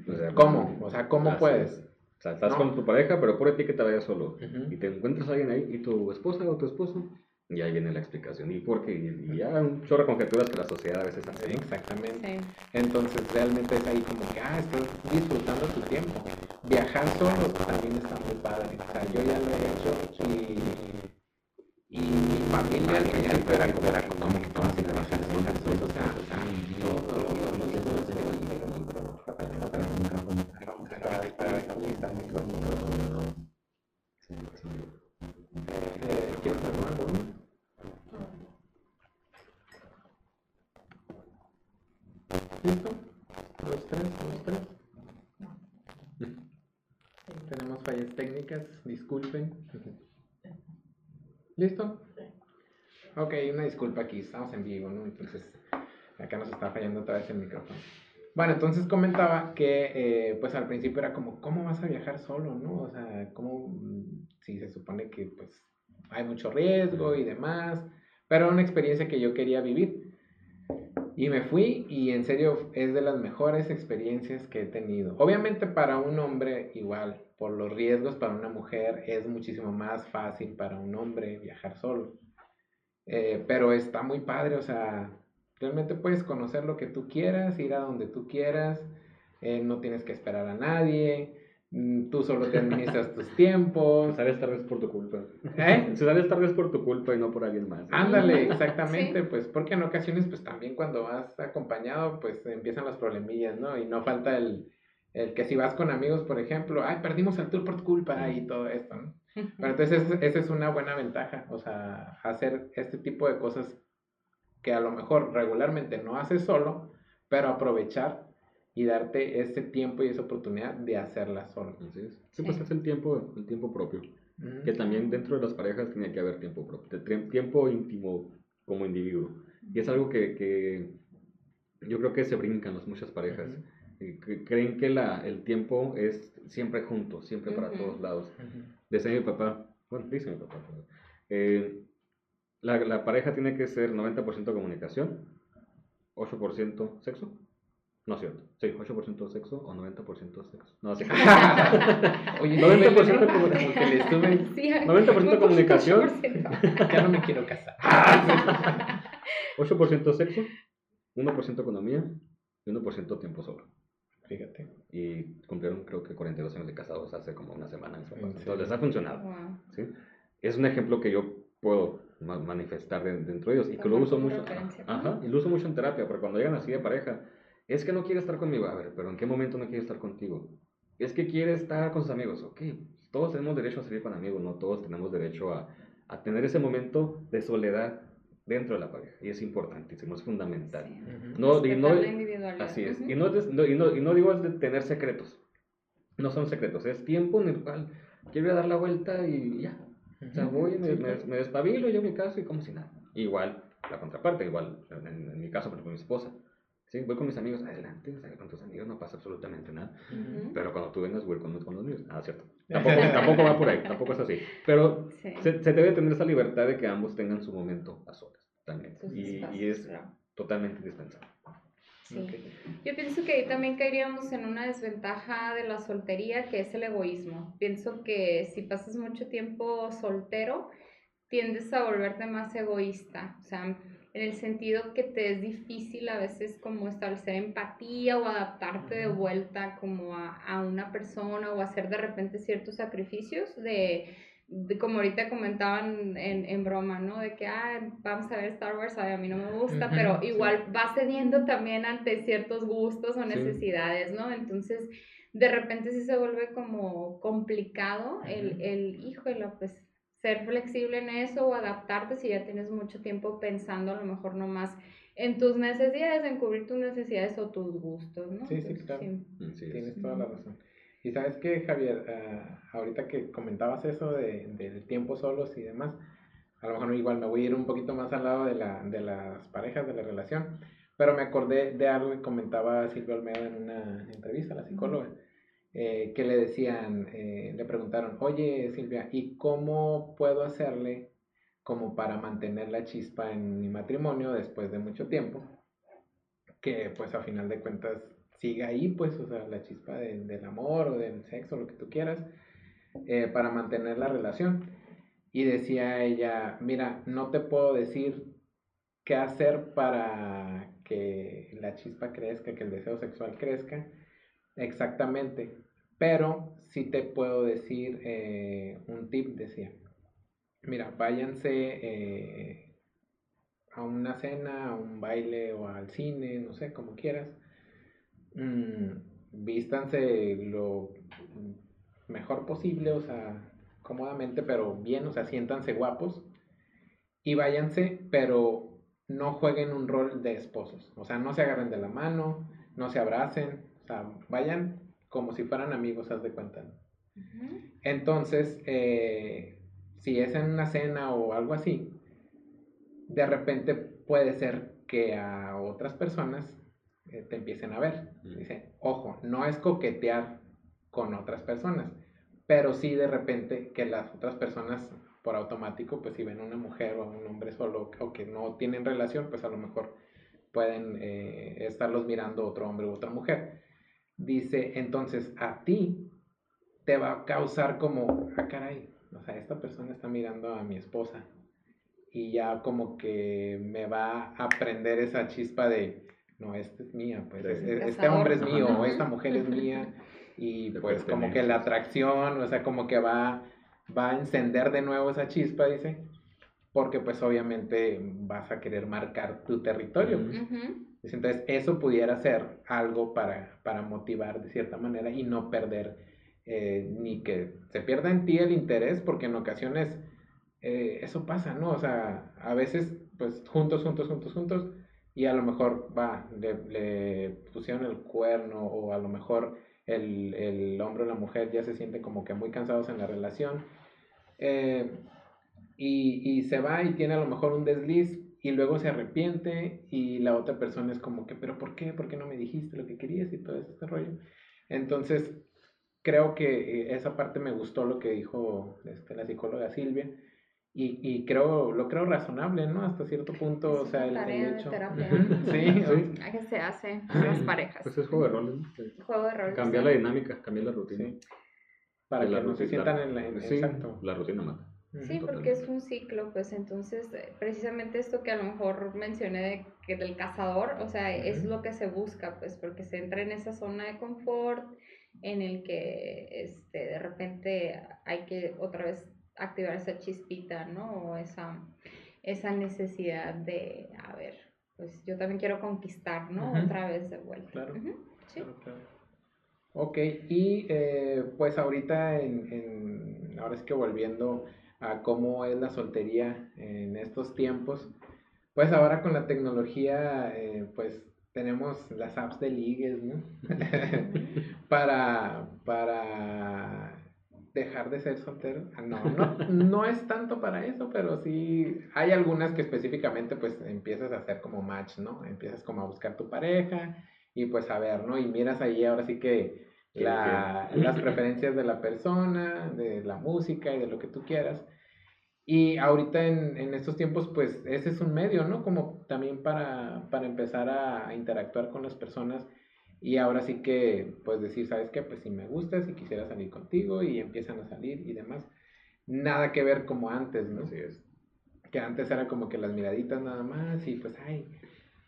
O sea, ¿Cómo? O sea, ¿cómo así puedes? es. O sea, estás No. con tu pareja, pero de ti que te vayas solo. Y te encuentras a alguien ahí, y tu esposa o tu esposo, y ahí viene la explicación. Y porque y, y ya un chorro de conjeturas que la sociedad a veces hace. ¿no? Exactamente. Sí. Entonces realmente es ahí como que, ah, estás disfrutando tu tiempo. Viajar solo también está muy padre. O sea, yo ya lo he hecho y, y mi familia al principio era como, era como que todas ir de vacaciones, o sea, ¿Quieres tomar uno? ¿Listo? Los tres, los tres. Tenemos fallas técnicas, disculpen. ¿Listo? Ok, una disculpa aquí, estamos en vivo, ¿no? Entonces, acá nos está fallando otra vez el micrófono. Bueno, entonces comentaba que, eh, pues al principio era como, ¿cómo vas a viajar solo, no? O sea, ¿cómo, mm, si se supone que, pues, hay mucho riesgo y demás, pero era una experiencia que yo quería vivir. Y me fui y en serio es de las mejores experiencias que he tenido. Obviamente para un hombre igual, por los riesgos para una mujer es muchísimo más fácil para un hombre viajar solo. Eh, pero está muy padre, o sea, realmente puedes conocer lo que tú quieras, ir a donde tú quieras, eh, no tienes que esperar a nadie, mm, tú solo te administras tus tiempos. Sales tarde por tu culpa. ¿Eh? Se sales tarde por tu culpa y no por alguien más. Ándale, exactamente, pues porque en ocasiones, pues también cuando vas acompañado, pues empiezan las problemillas, ¿no? Y no falta el, el que si vas con amigos, por ejemplo, ay, perdimos el tour por tu culpa y todo esto, ¿no? Pero entonces esa es una buena ventaja, o sea, hacer este tipo de cosas que a lo mejor regularmente no haces solo, pero aprovechar y darte ese tiempo y esa oportunidad de hacerlas solo. Así es. Sí, pues es el tiempo, el tiempo propio. Que también dentro de las parejas tiene que haber tiempo propio, tiempo íntimo como individuo. Y es algo que, que yo creo que se brincan las muchas parejas. creen que la, el tiempo es siempre junto, siempre para todos lados. Decía mi papá, bueno, dice mi papá, eh, la, la, pareja tiene que ser 90% comunicación, 8% sexo no es cierto. Sí, 8% sexo o 90% sexo. No, sí. Oye, 90% comunicación. 90% comunicación. ya no me quiero casar. 8% sexo, 1% economía y 1% tiempo solo. Fíjate. Y cumplieron creo que 42 años de casados hace como una semana. Entonces les ha funcionado. ¿sí? Es un ejemplo que yo puedo manifestar dentro de ellos y que lo uso mucho. Ajá, y lo uso mucho en terapia, porque cuando llegan así de pareja es que no quiere estar conmigo. A ver, pero ¿en qué momento no quiere estar contigo? Es que quiere estar con sus amigos. Ok, todos tenemos derecho a salir con amigos, no todos tenemos derecho a, a tener ese momento de soledad dentro de la pareja. Y es importante, es fundamental. no, y no, así es. y, no, y, no, y no digo es de tener secretos. No son secretos, es tiempo en el cual quiero dar la vuelta y ya. O sea, voy, me, me, despabilo, yo me caso y como si nada. Igual, la contraparte, igual, en, en mi caso, por ejemplo, mi esposa Sí, voy con mis amigos, adelante, con tus amigos no pasa absolutamente nada. Pero cuando tú vengas, voy con, con los míos. Ah, cierto. Tampoco, tampoco va por ahí, tampoco es así. Pero se, se, debe tener esa libertad de que ambos tengan su momento a solas también. y, y, es totalmente indispensable. Sí. Yo pienso que ahí también caeríamos en una desventaja de la soltería, que es el egoísmo. Pienso que si pasas mucho tiempo soltero, tiendes a volverte más egoísta. O sea, en el sentido que te es difícil a veces como establecer empatía o adaptarte de vuelta como a, a una persona o hacer de repente ciertos sacrificios de, de como ahorita comentaban en, en, broma, ¿no? De que, ah, vamos a ver Star Wars, a mí no me gusta, pero igual va cediendo también ante ciertos gustos o necesidades, ¿no? Entonces, de repente sí se vuelve como complicado el, el híjole, pues ser flexible en eso o adaptarte si ya tienes mucho tiempo pensando a lo mejor nomás en tus necesidades, en cubrir tus necesidades o tus gustos, ¿no? Sí, sí, claro. Tienes toda la razón. Y sabes que, Javier, ah, ahorita que comentabas eso de, del tiempo solos y demás, a lo mejor igual me voy a ir un poquito más al lado de, la, de las parejas, de la relación, pero me acordé de algo que comentaba Silvia Olmedo en una entrevista, la psicóloga. Eh, que le decían, eh, le preguntaron, oye Silvia, ¿y cómo puedo hacerle como para mantener la chispa en mi matrimonio después de mucho tiempo? Que pues a final de cuentas siga ahí, pues, o sea, la chispa del amor o del sexo, lo que tú quieras, eh, para mantener la relación. Y decía ella, mira, no te puedo decir qué hacer para que la chispa crezca, que el deseo sexual crezca, Exactamente. Pero sí te puedo decir eh, un tip, decía. Mira, váyanse eh, a una cena, a un baile o al cine, no sé, como quieras. Mm, vístanse lo mejor posible, o sea, cómodamente, pero bien, o sea, siéntanse guapos. Y váyanse, pero no jueguen un rol de esposos. O sea, no se agarren de la mano, no se abracen, vayan como si fueran amigos, haz de cuenta. Entonces, eh, si es en una cena o algo así, de repente puede ser que a otras personas eh, te empiecen a ver. Dice, ojo, no es coquetear con otras personas, pero sí de repente que las otras personas por automático, pues si ven una mujer o un hombre solo o que no tienen relación, pues a lo mejor pueden eh, estarlos mirando otro hombre u otra mujer. Dice, entonces a ti te va a causar como, ah, caray, o sea, esta persona está mirando a mi esposa y ya como que me va a prender esa chispa de, no, esta es mía, pues este hombre es mío o esta mujer es mía y pues como que la atracción, o sea, como que va, va a encender de nuevo esa chispa, dice, porque pues obviamente vas a querer marcar tu territorio. Pues. Entonces eso pudiera ser algo para, para motivar de cierta manera y no perder eh, ni que se pierda en ti el interés, porque en ocasiones eh, eso pasa, ¿no? O sea, a veces pues juntos, juntos, juntos, juntos y a lo mejor va, le, pusieron el cuerno o a lo mejor el, el hombre o la mujer ya se siente como que muy cansados en la relación. Eh, y, y, se va y tiene a lo mejor un desliz y luego se arrepiente y la otra persona es como que, pero ¿por qué? ¿Por qué no me dijiste lo que querías y todo ese rollo? Entonces, creo que eh, esa parte me gustó lo que dijo este, la psicóloga Silvia y, y creo, lo creo razonable, ¿no? Hasta cierto punto, o sea, el, hecho... sí, sí. ¿Qué se hace en las parejas? Pues es juego de roles. Juego de roles. Cambiar la dinámica, cambiar la rutina. Para que no se sientan en la... exacto. la rutina mata. Sí, porque es un ciclo, pues entonces eh, precisamente esto que a lo mejor mencioné de, que del cazador, o sea, es lo que se busca, pues porque se entra en esa zona de confort en el que este, de repente hay que otra vez activar esa chispita, ¿no? O esa, esa necesidad de, a ver, pues yo también quiero conquistar, ¿no? Otra vez de vuelta. Claro, ¿Sí? claro, claro. Ok, y eh, pues ahorita en, en, ahora es que volviendo a cómo es la soltería en estos tiempos. Pues ahora con la tecnología, eh, pues tenemos las apps de ligues, ¿no? para, para dejar de ser soltero. Ah, no, no, no es tanto para eso, pero sí hay algunas que específicamente pues empiezas a hacer como match, ¿no? Empiezas como a buscar tu pareja y pues a ver, ¿no? Y miras ahí ahora sí que la, las preferencias de la persona, de la música y de lo que tú quieras. Y ahorita en, en estos tiempos, pues ese es un medio, ¿no? Como también para, para empezar a interactuar con las personas y ahora sí que, pues decir, ¿sabes qué? Pues si me gustas y quisiera salir contigo y empiezan a salir y demás. Nada que ver como antes, ¿no? Así es. Que antes era como que las miraditas nada más y pues, ay,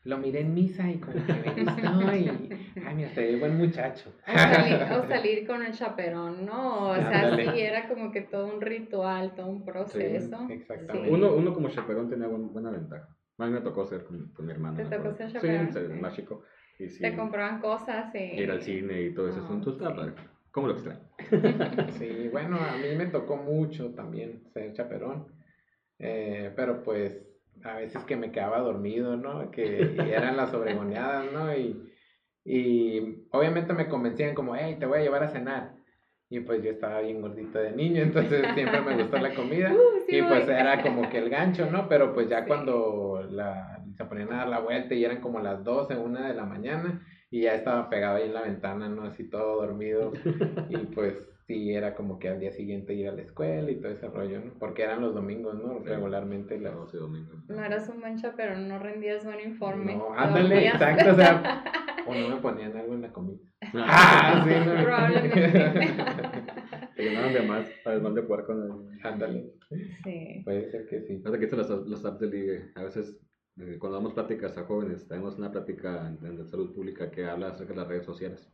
lo miré en misa y como que me gustó y, ay, mira, te buen muchacho. O salir, con el chaperón, ¿no? O sea, sí, era como que todo un ritual, todo un proceso. exactamente. Uno, uno como chaperón tenía buena ventaja. A mí me tocó ser con, mi hermana. ¿Te tocó ser chaperón? Sí, más chico. Y sí, Te compraban cosas y... Ir al cine y todo eso. Oh, sí. padre. ¿Cómo lo extraño? sí, bueno, a mí me tocó mucho también ser chaperón. Eh, pero pues a veces que me quedaba dormido, ¿no? Que eran las sobregoneadas, ¿no? Y, y obviamente me convencían como, hey, te voy a llevar a cenar. Y pues yo estaba bien gordito de niño, entonces siempre me gustó la comida. Uh, y pues era como que el gancho, ¿no? Pero pues ya cuando la, se ponían a dar la vuelta y eran como las 12, una de la mañana, y ya estaba pegado ahí en la ventana, ¿no? Así todo dormido. Y pues sí, era como que al día siguiente ir a la escuela y todo ese rollo, ¿no? Porque eran los domingos, ¿no? Regularmente las... No, domingos. No eras un mancha, pero no rendías buen informe. No, ándale, exacto, o sea, o no me ponían algo en la comida. ah, sí, no. Probablemente. Te llamaban de más, para el mal de puerco. Ándale. Sí. Puede ser que sí. Fíjate que estas las, las apps de ligue, a veces cuando damos pláticas a jóvenes, tenemos una plática en, salud pública que habla acerca de las redes sociales.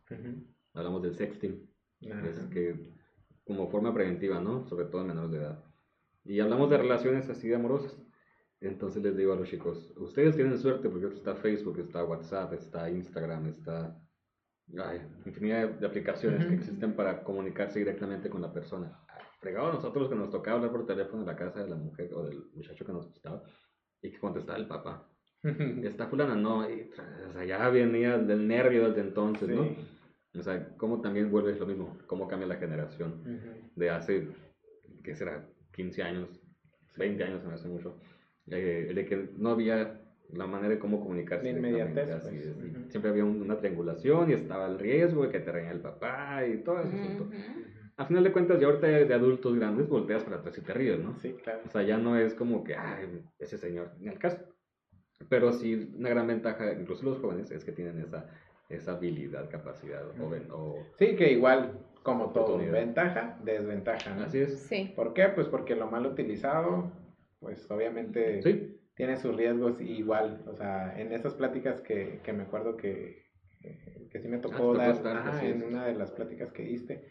Hablamos del sexting es que como forma preventiva, ¿no? Sobre todo en menores de edad. Y hablamos de relaciones así de amorosas. Entonces les digo a los chicos, ustedes tienen suerte porque está Facebook, está WhatsApp, está Instagram, está ay, infinidad de aplicaciones que existen para comunicarse directamente con la persona. Fregado a nosotros que nos tocaba hablar por teléfono en la casa de la mujer o del muchacho que nos gustaba y que contestaba el papá. Está fulana, no, y, o sea, ya venía del nervio desde entonces, ¿no? O sea, cómo también vuelve lo mismo, cómo cambia la generación de hace, ¿qué será? 15 años, 20 años, me hace mucho, eh, de que no había la manera de cómo comunicarse. De inmediatez. Así, pues. Siempre había una triangulación y estaba el riesgo de que te reña el papá y todo eso. A final de cuentas, ya ahorita de adultos grandes volteas para atrás y te ríes, ¿no? Sí, claro. O sea, ya no es como que, ay, ese señor, en el caso. Pero sí, una gran ventaja, incluso los jóvenes, es que tienen esa, esa habilidad, capacidad, o, ven- o Sí, que igual, como todo, ventaja, desventaja, ¿no? así es. Sí. ¿Por qué? Pues porque lo mal utilizado, pues obviamente Sí, tiene sus riesgos igual. O sea, en esas pláticas que, que me acuerdo que, que, que sí me Ah, tocó tocó dar ajá, en una de las pláticas que diste.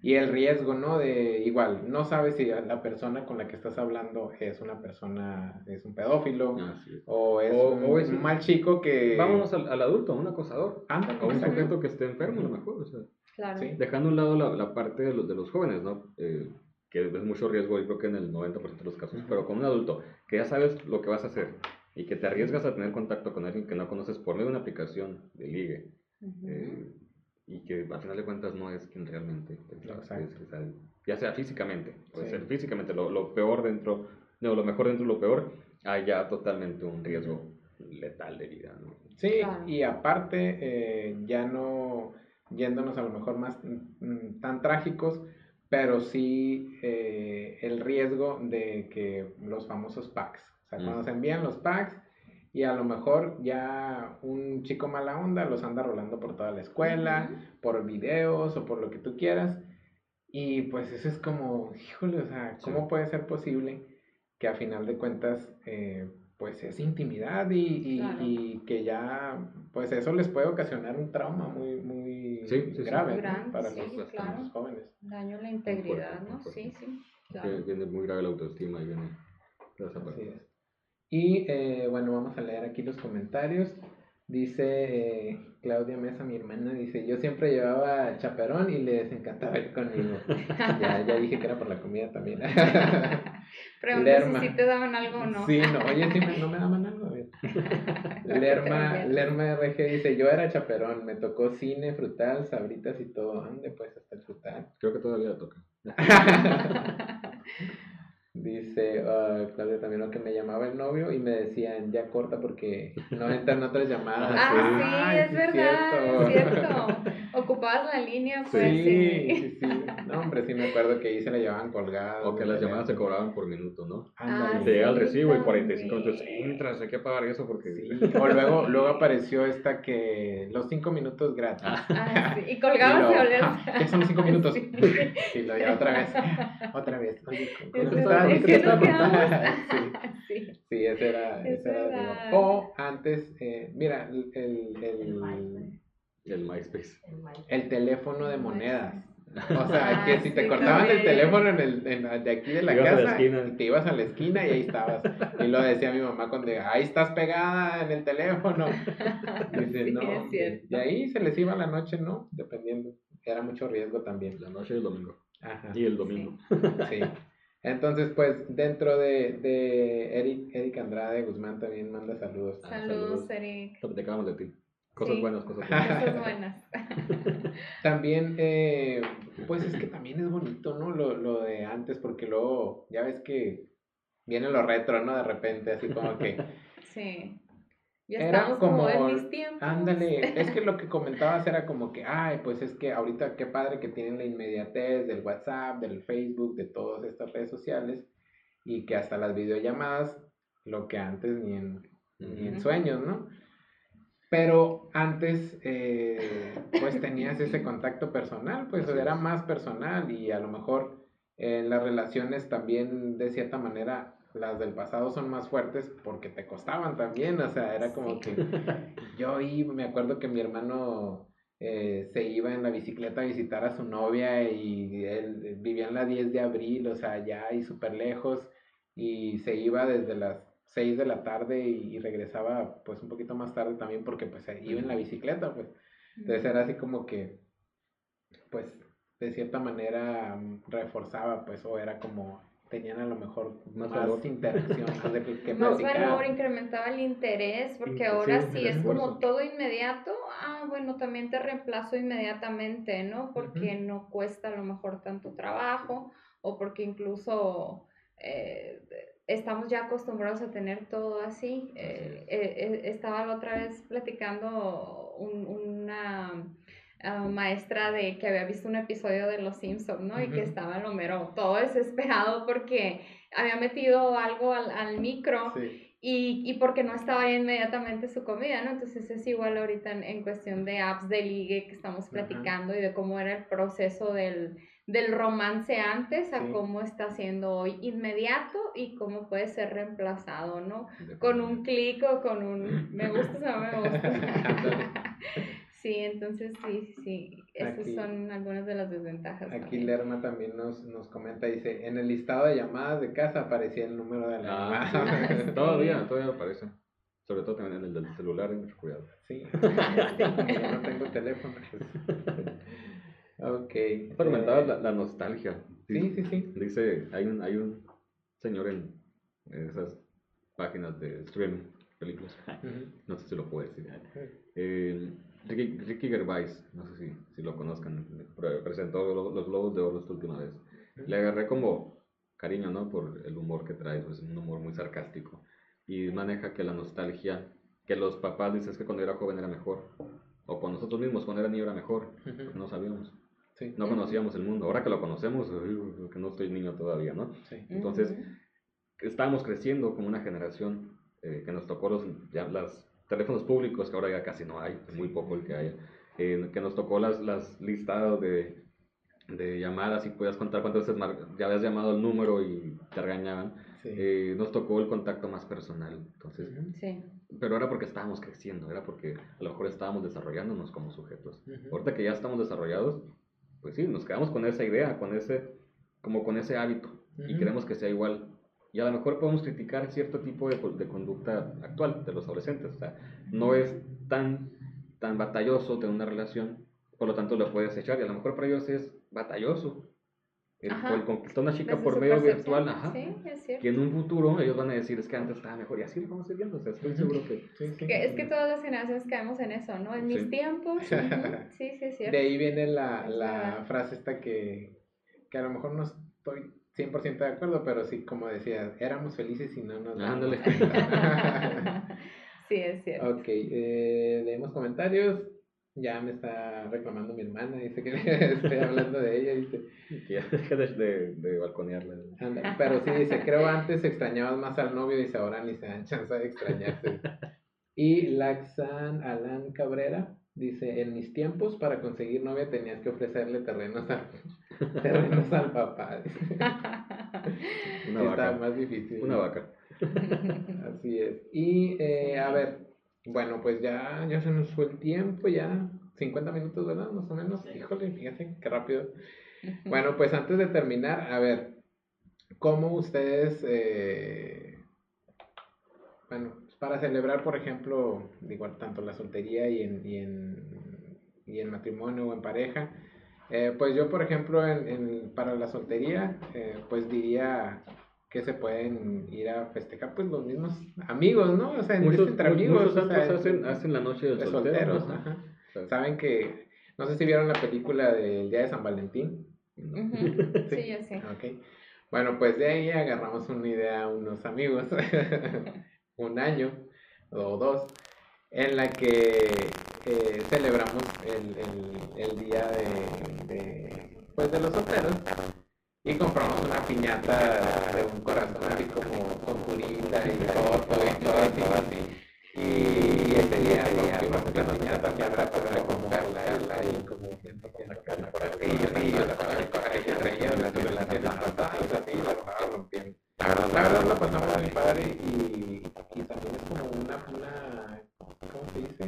Y el riesgo, ¿no? De igual, no sabes si la persona con la que estás hablando es una persona, es un pedófilo así es. o es, O- un, o es un un- mal chico que... Vámonos al, al adulto, a un acosador, Ándale, a un sujeto que esté enfermo, a lo mejor. O sea, Claro. Sí. dejando a un lado la, la parte de los, de los jóvenes, ¿no? Eh, que es mucho riesgo, yo creo que en el 90% de los casos, pero con un adulto que ya sabes lo que vas a hacer y que te arriesgas a tener contacto con alguien que no conoces por medio de una aplicación de ligue Ujú. eh, y que al final de cuentas no es quien realmente pensabas que es, sea, ya sea físicamente, puede Sí. ser físicamente lo, lo peor dentro, no, lo mejor dentro de lo peor, hay ya totalmente un riesgo letal de vida, ¿no? Sí, Claro. y aparte, eh, ya no yéndonos a lo mejor más mm, tan trágicos, pero sí eh, el riesgo de que los famosos packs, o sea, Mm. cuando se envían los packs y a lo mejor ya un chico mala onda los anda rolando por toda la escuela, Ujú. por videos o por lo que tú quieras, y pues eso es como, híjole, o sea, ¿cómo Sí. puede ser posible que a final de cuentas, eh, pues es intimidad y, y- Claro. y que ya, pues eso les puede ocasionar un trauma muy, muy Sí, sí, grave Muy ¿no? grande, para sí, los, claro. los jóvenes. Daño a la integridad, muy ¿no? fuerte. Sí, sí. Que Claro. viene muy grave la autoestima y viene toda esa Así parte. es. Y eh, bueno, vamos a leer aquí los comentarios. Dice eh, Claudia Mesa, mi hermana, dice, yo siempre llevaba chaperón y les encantaba ir conmigo. ya, ya dije que era por la comida también. Pregunta Lerma. si te daban algo o no. Sí, no, oye, sí, me- no me daban algo. Lerma, Lerma RG dice, yo era chaperón, me tocó cine, frutal, sabritas y todo. Ande pues hasta el frutal. Creo que todavía toca. Dice ah, Claudia también lo que me llamaba el novio y me decían ya corta porque no entran otras llamadas. Ah, sí, Ay, es verdad, es cierto. cierto. Ocupabas la línea, Sí, pues sí. sí, sí. No, hombre, sí me acuerdo que ahí se la llevaban colgada. O que las llamadas se cobraban por minuto, ¿no? Ah, Te llega el sí, recibo y también. 45 minutos entras, hay que pagar eso porque... Sí, O luego, luego apareció esta que los cinco minutos gratis. Ah, sí. Y colgabas Y y lo- ah, ya son los cinco minutos. Sí. Y lo ya otra vez. Otra vez. Sí. Sí. Ese era, Es ese era. O antes, eh, mira, el, el, el, El MySpace. el teléfono de monedas. O sea, Ah, que si te sí, cortaban el teléfono en el, en- de aquí de la ibas casa, esquina. te ibas a la esquina y ahí estabas. Y lo decía mi mamá cuando, ahí estás pegada en el teléfono. Dice, Sí, no, es hombre". cierto. y ahí se les iba la noche, ¿no? Dependiendo. Era mucho riesgo también. La noche y el domingo. Ajá. Y el domingo. Sí. Entonces, pues, dentro de, de Eric, Eric Andrade Guzmán también manda saludos. Ah, Saludos, saludos. Eric. Platicábamos de ti. Cosas Sí. buenas, cosas buenas. Cosas buenas. También, eh, pues es que también es bonito, ¿no? Lo, lo de antes, porque luego, ya ves que viene lo retro, ¿no? De repente, así como que, Sí. Ya Era estamos como, como- en mis tiempos. ándale, es que lo que comentabas era como que, ay, pues es que ahorita qué padre que tienen la inmediatez del WhatsApp, del Facebook, de todas estas redes sociales, y que hasta las videollamadas, lo que antes ni en, ni en sueños, ¿no? Pero antes, eh, pues tenías ese contacto personal, pues Así era es. más personal y a lo mejor eh, las relaciones también, de cierta manera, las del pasado son más fuertes porque te costaban también, o sea, era como Sí. que yo iba, me acuerdo que mi hermano eh, se iba en la bicicleta a visitar a su novia y él vivía en la 10 de abril, o sea, allá y súper lejos, y se iba desde las 6 de la tarde y, regresaba pues un poquito más tarde también porque pues iba en la bicicleta, pues. Entonces era así como que, pues, de cierta manera mm, reforzaba, pues, o era como, tenían a lo mejor Más más, interacción, más de que Más platicar. valor, incrementaba el interés, porque ahora sí, es esfuerzo. como todo inmediato, ah, bueno, también te reemplazo inmediatamente, ¿no? Porque no cuesta a lo mejor tanto trabajo, o porque incluso eh, estamos ya acostumbrados a tener todo así. Eh, eh, eh, estaba la otra vez platicando un- una ah, maestra de que había visto un episodio de Los Simpsons, ¿no? Y que estaba el Homero todo desesperado porque había metido algo al, al micro. Y, y, porque no estaba ahí inmediatamente su comida, ¿no? Entonces es igual ahorita en, cuestión de apps de ligue que estamos platicando y de cómo era el proceso del, del romance antes a cómo está siendo hoy inmediato y cómo puede ser reemplazado, ¿no? Con un clic o con un me gusta o no me gusta. sí, entonces sí, sí, esas son algunas de las desventajas. Aquí Lerma también nos, nos comenta, dice, en el listado de llamadas de casa aparecía el número de la ah, llamada. todavía, todavía aparece. Sobre todo también en el del celular, en cuidado. Sí, yo no tengo teléfono. Pues. Ok. Comentabas la, la, nostalgia. Sí, sí, sí. Dice, hay un, hay un señor en, esas páginas de streaming, películas, no sé si lo puedo decir. Ricky, Ricky, Gervais, no sé si, si lo conozcan, presentó los, los Globos de Oro esta última vez. Le agarré como cariño, ¿no? Por el humor que trae, pues un humor muy sarcástico. Y maneja que la nostalgia, que los papás dicen que cuando era joven era mejor, o con nosotros mismos cuando era niño era mejor, no sabíamos. No conocíamos el mundo. Ahora que lo conocemos, que no estoy niño todavía, ¿no? Entonces, estábamos creciendo como una generación eh, que nos tocó los ya, teléfonos públicos, que ahora ya casi no hay, es muy poco el que hay, eh, que nos tocó las, las listadas de, de llamadas y podías contar cuántas veces ya habías llamado el número y te regañaban. Eh, nos tocó el contacto más personal. Entonces, Pero era porque estábamos creciendo, era porque a lo mejor estábamos desarrollándonos como sujetos. Ahorita que ya estamos desarrollados, pues sí, nos quedamos con esa idea, con ese, como con ese hábito y queremos que sea igual. Y a lo mejor podemos criticar cierto tipo de, de conducta actual de los adolescentes. O sea, no es tan, tan batalloso tener una relación, por lo tanto lo puedes echar. Y a lo mejor para ellos es batalloso. El, el conquistar a una chica por medio virtual, ajá, sí, es cierto. que en un futuro ellos van a decir es que antes estaba mejor y así lo vamos a ir viendo, o sea, estoy seguro que... Sí, sí. es que todas las generaciones caemos en eso, ¿no? En mis tiempos, sí, sí, es cierto. De ahí viene la, la frase esta que, que a lo mejor no estoy 100% de acuerdo, pero sí, como decía, éramos felices y no nos... Ándale. sí, es cierto. Ok, eh, leemos comentarios ya me está reclamando mi hermana, dice que estoy hablando de ella, dice. Que ya deje de, de, balconearla. pero sí, dice, creo antes extrañabas más al novio, dice, ahora ni se dan chance de extrañarse. Y Laxan Alan Cabrera dice, en mis tiempos para conseguir novia tenías que ofrecerle terrenos al, terrenos al papá. Una vaca. más difícil. Una vaca. Así es. Y, eh, a ver, bueno, pues ya, ya se nos fue el tiempo, ya 50 minutos, ¿verdad? Más o menos. Híjole, fíjate qué rápido. Bueno, pues antes de terminar, a ver, ¿cómo ustedes, eh, bueno, para celebrar, por ejemplo, igual tanto la soltería y en, y en, y en matrimonio o en pareja, eh, pues yo, por ejemplo, en, en para la soltería, eh, pues diría que se pueden ir a festejar pues los mismos amigos, ¿no? O sea, muchos, entre amigos. Muchos hacen, hacen, la noche del de solteros. Saben que, no sé si vieron la película del Día de San Valentín. sí, yo sé. Okay. Bueno, pues de ahí agarramos una idea unos amigos, un año o dos, en la que eh, celebramos el, el, el día de, de, pues de los solteros y compramos una piñata de un corazón así como con curita y foto y todo así. Y ese día rompimos la piñata para poder acomodarla y como sacarla por aquí y yo la pasé ella reía durante la cena y así la rompimos. La verdad la pasamos a mi padre y, y también es como una, una ¿cómo se dice?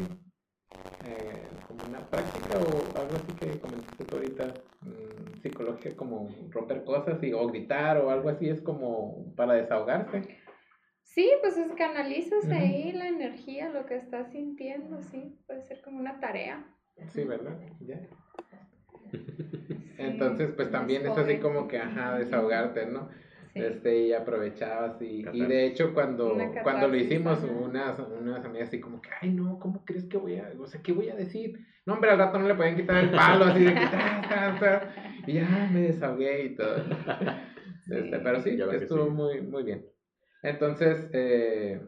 Eh, como una práctica o algo así que comentaste tú ahorita psicológica como romper cosas y, o gritar o algo así, es como para desahogarse. Sí, pues es canalizas ahí la energía, lo que estás sintiendo, sí, puede ser como una tarea. Sí, ¿verdad? Ya. Entonces, pues también es así como que, ajá, desahogarte, ¿no? Este, y aprovechabas y, y de hecho cuando, cuando lo hicimos unas, unas amigas así como que, ay no, ¿cómo crees que voy a, o sea, qué voy a decir? No, hombre, al rato no le pueden quitar el palo así de que, y ya me desahogué y todo. Este, pero sí, estuvo muy, muy bien. Entonces, eh,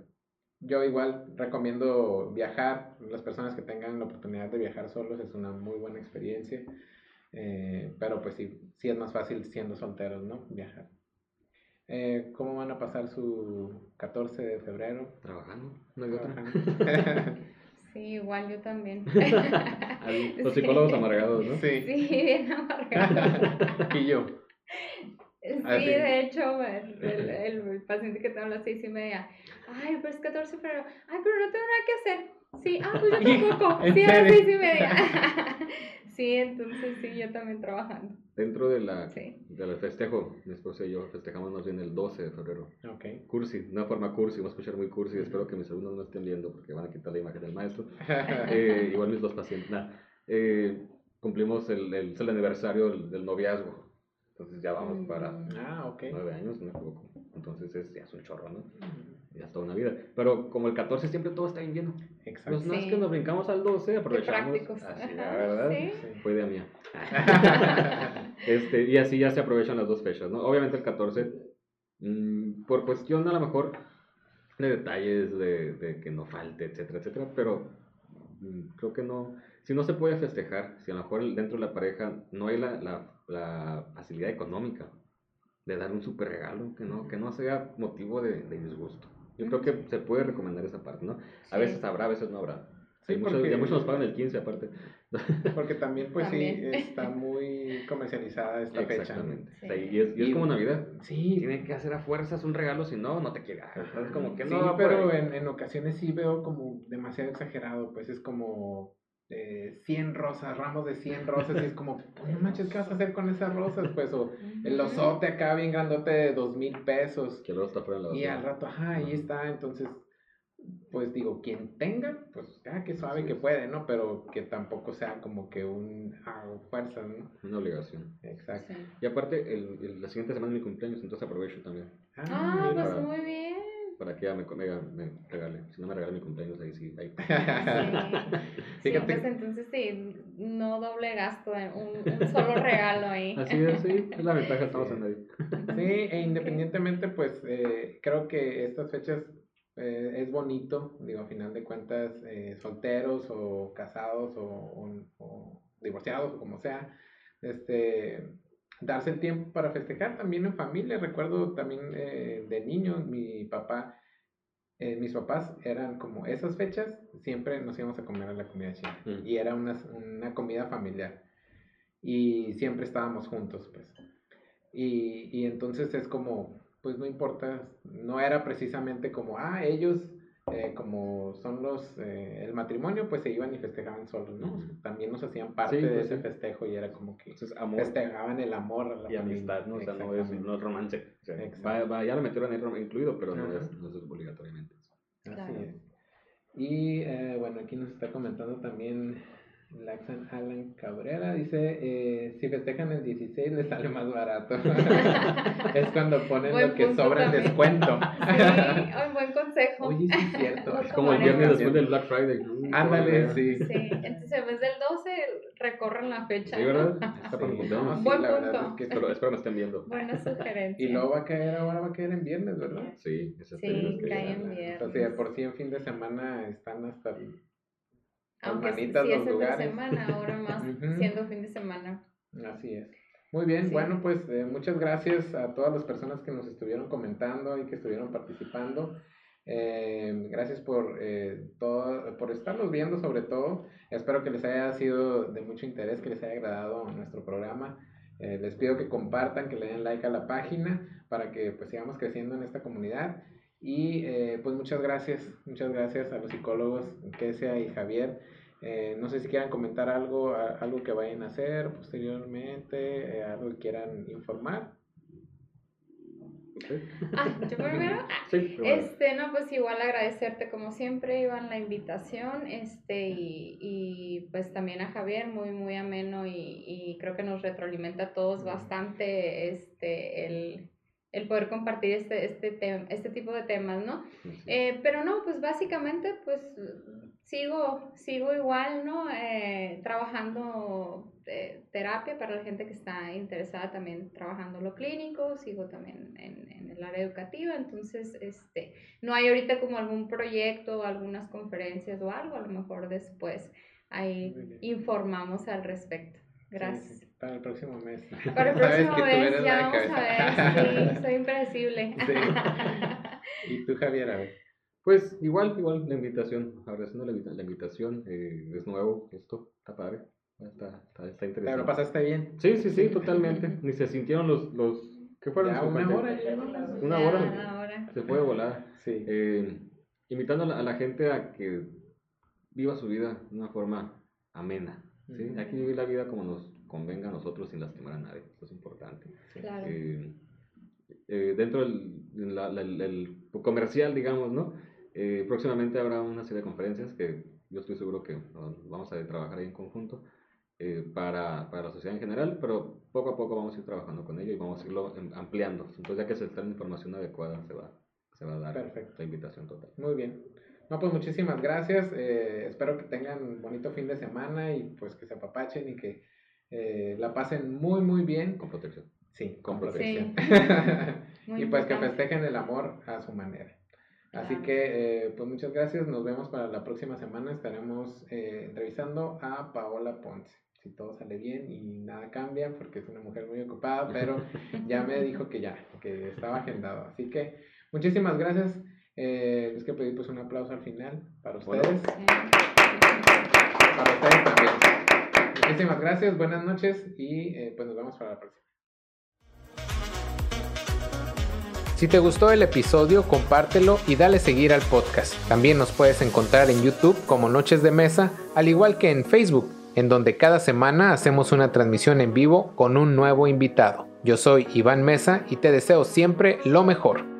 yo igual recomiendo viajar, las personas que tengan la oportunidad de viajar solos es una muy buena experiencia, eh, pero pues sí, sí es más fácil siendo solteros, ¿no? Viajar. Eh, ¿Cómo van a pasar su 14 de febrero? Trabajando, no hay otra. Sí, igual yo también. Los Sí. psicólogos amargados, ¿no? sí. Sí, bien amargado. y yo. Sí, Ah, sí. de hecho, el, el, el paciente que tengo a las seis y media, ay, pero es 14 de febrero, ay, pero no tengo nada que hacer. Sí, ah, pues yo tampoco, ¿en sí, a las seis y media. Sí, entonces sí, yo también trabajando. Dentro de la, Sí. del festejo, mi esposa y yo festejamos más bien el 12 de febrero. Ok. Cursi, una forma cursi, vamos a escuchar muy cursi, espero que mis alumnos no estén viendo porque van a quitar la imagen del maestro. Eh, igual mis dos pacientes. nah, eh, cumplimos el, el, el aniversario del, del noviazgo, entonces ya vamos para Mm. ah, nueve años, no me equivoco. Entonces es, ya es un chorro, ¿no? Ya es toda una vida. Pero como el 14 siempre todo está bien lleno. Exacto. Pues no es que nos brincamos al 12, Qué aprovechamos. Así, la verdad. Sí. Fue idea mía. Este, y así ya se aprovechan las dos fechas, ¿no? Obviamente el 14, mm, por cuestión a lo mejor de detalles, de, de que no falte, etcétera, etcétera, pero mm, creo que no, si no se puede festejar, si a lo mejor dentro de la pareja no hay la, la, la facilidad económica de dar un super regalo, que no, que no sea motivo de, de disgusto. Yo creo que se puede recomendar esa parte, ¿no? A Sí. veces habrá, a veces no habrá. Sí, Hay muchos, porque- y a muchos nos pagan el 15 aparte. Porque también, pues sí, está muy comercializada esta fecha. Exactamente. Sí. Y, es, y es Y- como Navidad. Sí, Tiene que hacer a fuerzas un regalo, si no, no te quiere. Es como que sí, no. pero en, en ocasiones sí veo como demasiado exagerado, pues es como eh, 100 rosas, ramos de 100 rosas, y es como, pues, no manches, ¿qué vas a hacer con esas rosas? Pues, o el osote acá bien grandote de dos mil pesos, Que luego está fuera de la y al rato, ajá, ahí está, entonces, pues digo, quien tenga, pues, ah, que suave Así que puede, ¿no? Pero que tampoco sea como que un, ah, fuerza, ¿no? Una obligación. Exacto. Sí. Y aparte, el, el- la siguiente semana es mi cumpleaños, entonces aprovecho también. Ah, mira. pues para- muy bien. Para que ella me, me, me regale. Si no me regala mi cumpleaños, ahí sí. Ahí. Sí, Fíjate pues entonces sí, no doble gasto, en un, un solo regalo ahí. Así es, sí. Es la ventaja, estamos en medio. Sí, e independientemente, pues eh, creo que estas fechas eh, es bonito, digo, a final de cuentas, eh, solteros o casados o, o- o divorciados o como sea, este, darse el tiempo para festejar también en familia. Recuerdo también eh, de niño, mi papá, eh, mis papás eran como esas fechas, siempre nos íbamos a comer a la comida china Mm. y era una, una comida familiar y siempre estábamos juntos, pues. Y, y entonces es como, pues no importa, no era precisamente como, ah, ellos, eh, como son los, eh, el matrimonio, pues se iban y festejaban solos, ¿no? También nos hacían parte Sí, de pues ese sí. festejo y era como que Entonces, amor festejaban el amor a la y familia. amistad, ¿no? O sea, no es, no es romance. O sea, Exacto. va, va- ya lo metieron ahí incluido, pero no es, no es obligatoriamente. Así Claro. es. Y eh, bueno, aquí nos está comentando también Laxan Alan Cabrera. Dice, eh, si festejan el 16 les sale más barato. es cuando ponen Buen lo que sobra en descuento. Sí, un buen consejo. Oye, sí es cierto. Es como el Bueno, viernes después del Black Friday. Ándale, sí. Sí, entonces en vez del 12 recorren la fecha. Sí. ¿verdad? Está Sí, no, sí, Buen la verdad punto. es que sí. Espero, espero me estén viendo. Buena sugerencia. Y luego va a caer, ahora va a caer en viernes, ¿verdad? Sí, esas Sí, cae en O sea, viernes. si de por sí en fin de semana están hasta el- Aunque sí, los es entre lugares. semana, ahora más siendo fin de semana. Así es. Muy bien, Sí. bueno, pues eh, muchas gracias a todas las personas que nos estuvieron comentando y que estuvieron participando. Eh, gracias por, eh, todo, por estarnos viendo sobre todo. Espero que les haya sido de mucho interés, que les haya agradado nuestro programa. Eh, les pido que compartan, que le den like a la página para que pues sigamos creciendo en esta comunidad. Y eh, pues muchas gracias, muchas gracias a los psicólogos Kesia y Javier. Eh, no sé si quieran comentar algo, a- algo que vayan a hacer posteriormente, eh, algo que quieran informar. Ah, yo primero. Sí. Este, no, pues igual agradecerte como siempre, Iván, la invitación, este, y, y pues también a Javier, muy, muy ameno y, y creo que nos retroalimenta a todos bastante, este, el, el poder compartir este, este, tem- este tipo de temas, ¿no? Sí. Eh, pero no, pues básicamente pues sigo, sigo igual, ¿no? Eh, trabajando terapia para la gente que está interesada también trabajando lo clínico, sigo también en, en, el área educativa, entonces este, no hay ahorita como algún proyecto, algunas conferencias o algo, a lo mejor después ahí informamos al respecto. Gracias. Para el próximo mes. Para el próximo mes, ya vamos a ver. Sí, soy impredecible. ¿Y tú, Javier? A ver. Pues igual, igual la invitación, agradeciendo la, la invitación, eh, es nuevo esto, está padre, está, está, está interesante. ¿Pero pasaste bien? Sí, sí, sí, totalmente, ni se sintieron los, los ¿qué fueron? Ya, una hora. Una hora, una hora. se puede volar. Sí. Eh, invitando a la, a la, gente a que viva su vida de una forma amena, ¿sí? Hay que vivir la vida como nos convenga a nosotros sin lastimar a nadie, eso es importante. Claro. Eh, eh, dentro del la, el comercial, digamos, ¿no? Eh, próximamente habrá una serie de conferencias que yo estoy seguro que vamos a trabajar ahí en conjunto eh, para, para, la sociedad en general, pero poco a poco vamos a ir trabajando con ello y vamos a irlo ampliando. Entonces, ya que se está la información adecuada, se va, se va a dar Perfecto. la invitación total. Muy bien. No, pues muchísimas gracias. Eh, espero que tengan un bonito fin de semana y pues que se apapachen y que la pasen muy, muy bien. Con protección. Sí, con, protección. y pues que festejen el amor a su manera. Así que, eh, pues muchas gracias. Nos vemos para la próxima semana. Estaremos eh, entrevistando a Paola Ponce. Si todo sale bien y nada cambia, porque es una mujer muy ocupada, pero ya me dijo que ya, que estaba agendado. Así que, muchísimas gracias. Eh, es que pedí pues un aplauso al final para ustedes. Para ustedes también. Muchísimas gracias, buenas noches y eh, pues nos vemos para la próxima. Si te gustó el episodio, compártelo y dale seguir al podcast. También nos puedes encontrar en YouTube como Noches de Mesa, al igual que en Facebook, en donde cada semana hacemos una transmisión en vivo con un nuevo invitado. Yo soy Iván Mesa y te deseo siempre lo mejor.